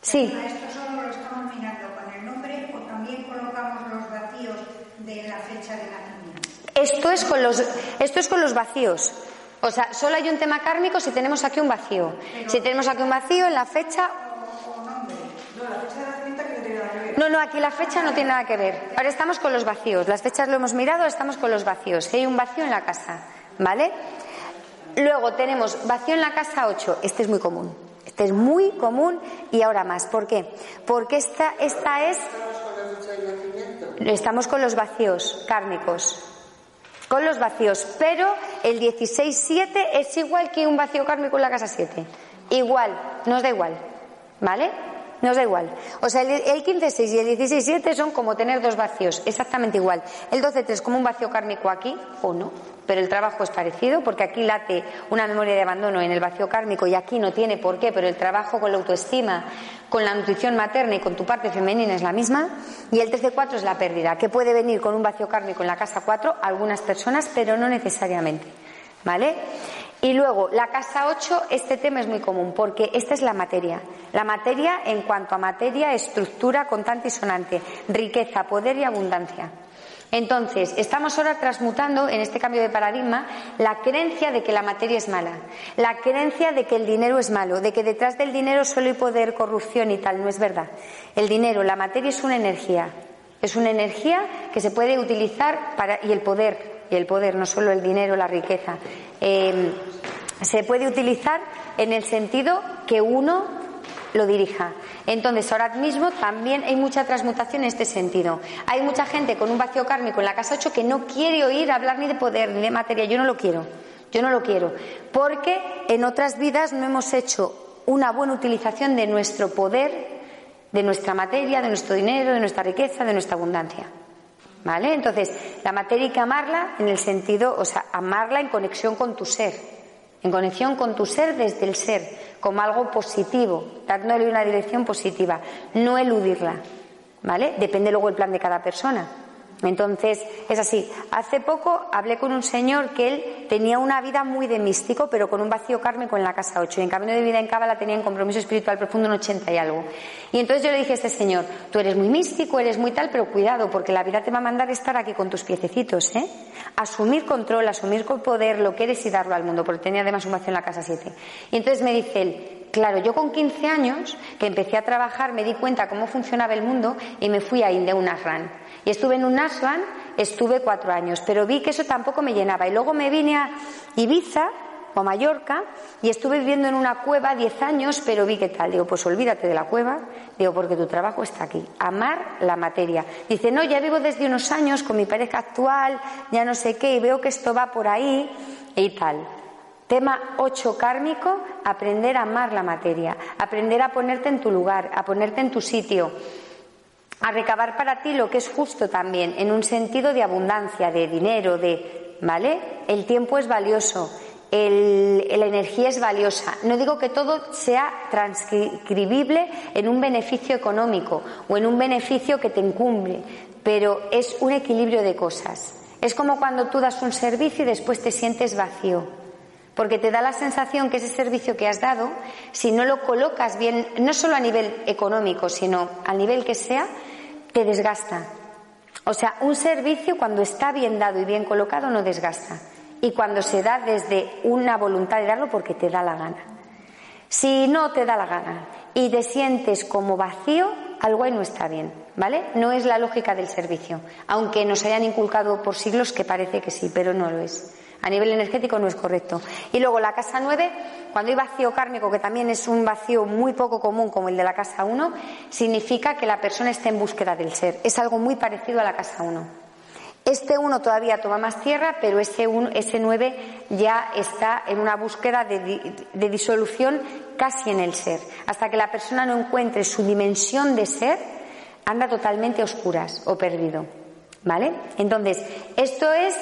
Sí. Esto solo lo estamos mirando con el nombre o también colocamos los vacíos de la fecha de nacimiento. Esto es con los, esto es con los vacíos. O sea, solo hay un tema kármico si tenemos aquí un vacío. Pero, si tenemos aquí un vacío en la fecha. O, o nombre. No, la fecha de no. No, aquí la fecha no tiene nada que ver. Ahora estamos con los vacíos. Las fechas lo hemos mirado, estamos con los vacíos. Hay un vacío en la casa, ¿vale? Luego tenemos vacío en la casa 8. Este es muy común. Este es muy común y ahora más. ¿Por qué? Porque esta, esta es. Estamos con los vacíos kármicos. Con los vacíos. Pero el 16-7 es igual que un vacío kármico en la casa 7. Igual, nos da igual. ¿Vale? Nos da igual. O sea, el 15-6 y el 16-7 son como tener dos vacíos, exactamente igual. El 12-3 es como un vacío kármico aquí, o no, pero el trabajo es parecido, porque aquí late una memoria de abandono en el vacío kármico y aquí no tiene por qué, pero el trabajo con la autoestima, con la nutrición materna y con tu parte femenina es la misma. Y el 13-4 es la pérdida, que puede venir con un vacío kármico en la casa 4 algunas personas, pero no necesariamente. ¿Vale? Y luego, la casa 8, este tema es muy común, porque esta es la materia. La materia en cuanto a materia, estructura, contante y sonante, riqueza, poder y abundancia. Entonces, estamos ahora transmutando en este cambio de paradigma la creencia de que la materia es mala, la creencia de que el dinero es malo, de que detrás del dinero solo hay poder, corrupción y tal. No es verdad. El dinero, la materia es una energía. Es una energía que se puede utilizar para. y el poder, y el poder, no solo el dinero, la riqueza. eh, se puede utilizar en el sentido que uno lo dirija. Entonces, ahora mismo también hay mucha transmutación en este sentido. Hay mucha gente con un vacío kármico en la casa 8 que no quiere oír hablar ni de poder ni de materia. Yo no lo quiero. Yo no lo quiero. Porque en otras vidas no hemos hecho una buena utilización de nuestro poder, de nuestra materia, de nuestro dinero, de nuestra riqueza, de nuestra abundancia. ¿Vale? Entonces, la materia hay que amarla en el sentido, o sea, amarla en conexión con tu ser, en conexión con tu ser desde el ser, como algo positivo, dándole una dirección positiva, no eludirla, ¿vale? Depende luego el plan de cada persona. Entonces, es así. Hace poco hablé con un señor que él tenía una vida muy de místico, pero con un vacío kármico en la casa 8. Y en camino de vida en Cábala tenía en compromiso espiritual profundo un 80 y algo. Y entonces yo le dije a este señor, tú eres muy místico, eres muy tal, pero cuidado, porque la vida te va a mandar estar aquí con tus piececitos, ¿eh? Asumir control, asumir poder lo que eres y darlo al mundo, porque tenía además un vacío en la casa 7. Y entonces me dice él, Claro, yo con 15 años que empecé a trabajar me di cuenta cómo funcionaba el mundo y me fui a India, un. Y estuve en un ashram, estuve cuatro años, pero vi que eso tampoco me llenaba. Y luego me vine a Ibiza o Mallorca y estuve viviendo en una cueva 10 años, pero vi que tal. Digo, pues olvídate de la cueva, digo, porque tu trabajo está aquí. Amar la materia. Dice, no, ya vivo desde unos años con mi pareja actual, ya no sé qué, y veo que esto va por ahí y tal. Tema 8 kármico, aprender a amar la materia, aprender a ponerte en tu lugar, a ponerte en tu sitio, a recabar para ti lo que es justo también, en un sentido de abundancia, de dinero, de, ¿vale? El tiempo es valioso, el- la energía es valiosa. No digo que todo sea transcribible en un beneficio económico o en un beneficio que te incumbe, pero es un equilibrio de cosas. Es como cuando tú das un servicio y después te sientes vacío. Porque te da la sensación que ese servicio que has dado, si no lo colocas bien, no solo a nivel económico, sino a nivel que sea, te desgasta. O sea, un servicio cuando está bien dado y bien colocado no desgasta. Y cuando se da desde una voluntad de darlo porque te da la gana. Si no te da la gana y te sientes como vacío, algo ahí no está bien, ¿vale? No es la lógica del servicio, aunque nos hayan inculcado por siglos que parece que sí, pero no lo es. A nivel energético no es correcto. Y luego la casa 9, cuando hay vacío kármico, que también es un vacío muy poco común como el de la casa 1, significa que la persona está en búsqueda del ser. Es algo muy parecido a la casa 1. Este 1 todavía toma más tierra, pero ese, uno, ese 9 ya está en una búsqueda de, de disolución casi en el ser. Hasta que la persona no encuentre su dimensión de ser, anda totalmente a oscuras o perdido. ¿Vale? Entonces, esto es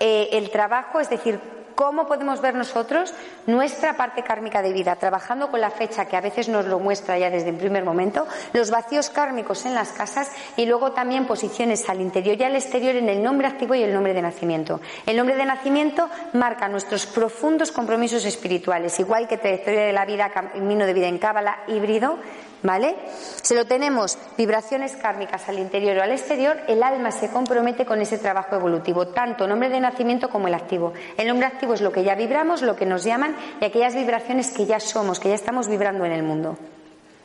eh, el trabajo, es decir, cómo podemos ver nosotros nuestra parte kármica de vida, trabajando con la fecha que a veces nos lo muestra ya desde el primer momento, los vacíos kármicos en las casas y luego también posiciones al interior y al exterior en el nombre activo y el nombre de nacimiento. El nombre de nacimiento marca nuestros profundos compromisos espirituales, igual que trayectoria de la vida, camino de vida en cábala, híbrido, ¿Vale? Si lo tenemos vibraciones kármicas al interior o al exterior, el alma se compromete con ese trabajo evolutivo, tanto nombre de nacimiento como el activo. El nombre activo es lo que ya vibramos, lo que nos llaman y aquellas vibraciones que ya somos, que ya estamos vibrando en el mundo.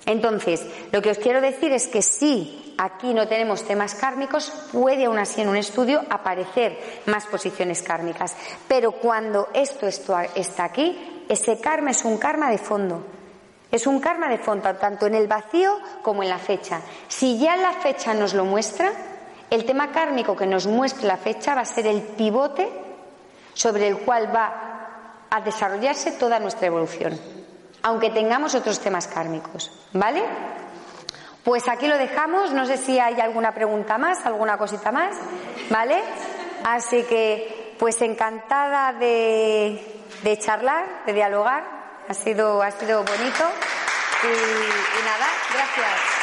Entonces, lo que os quiero decir es que si aquí no tenemos temas kármicos, puede aún así en un estudio aparecer más posiciones kármicas. Pero cuando esto esto- está aquí, ese karma es un karma de fondo. Es un karma de fondo, tanto en el vacío como en la fecha. Si ya la fecha nos lo muestra, el tema kármico que nos muestre la fecha va a ser el pivote sobre el cual va a desarrollarse toda nuestra evolución, aunque tengamos otros temas kármicos. ¿Vale? Pues aquí lo dejamos. No sé si hay alguna pregunta más, alguna cosita más. ¿Vale? Así que, pues encantada de, de charlar, de dialogar. Ha sido, ha sido bonito. Y, y nada, gracias.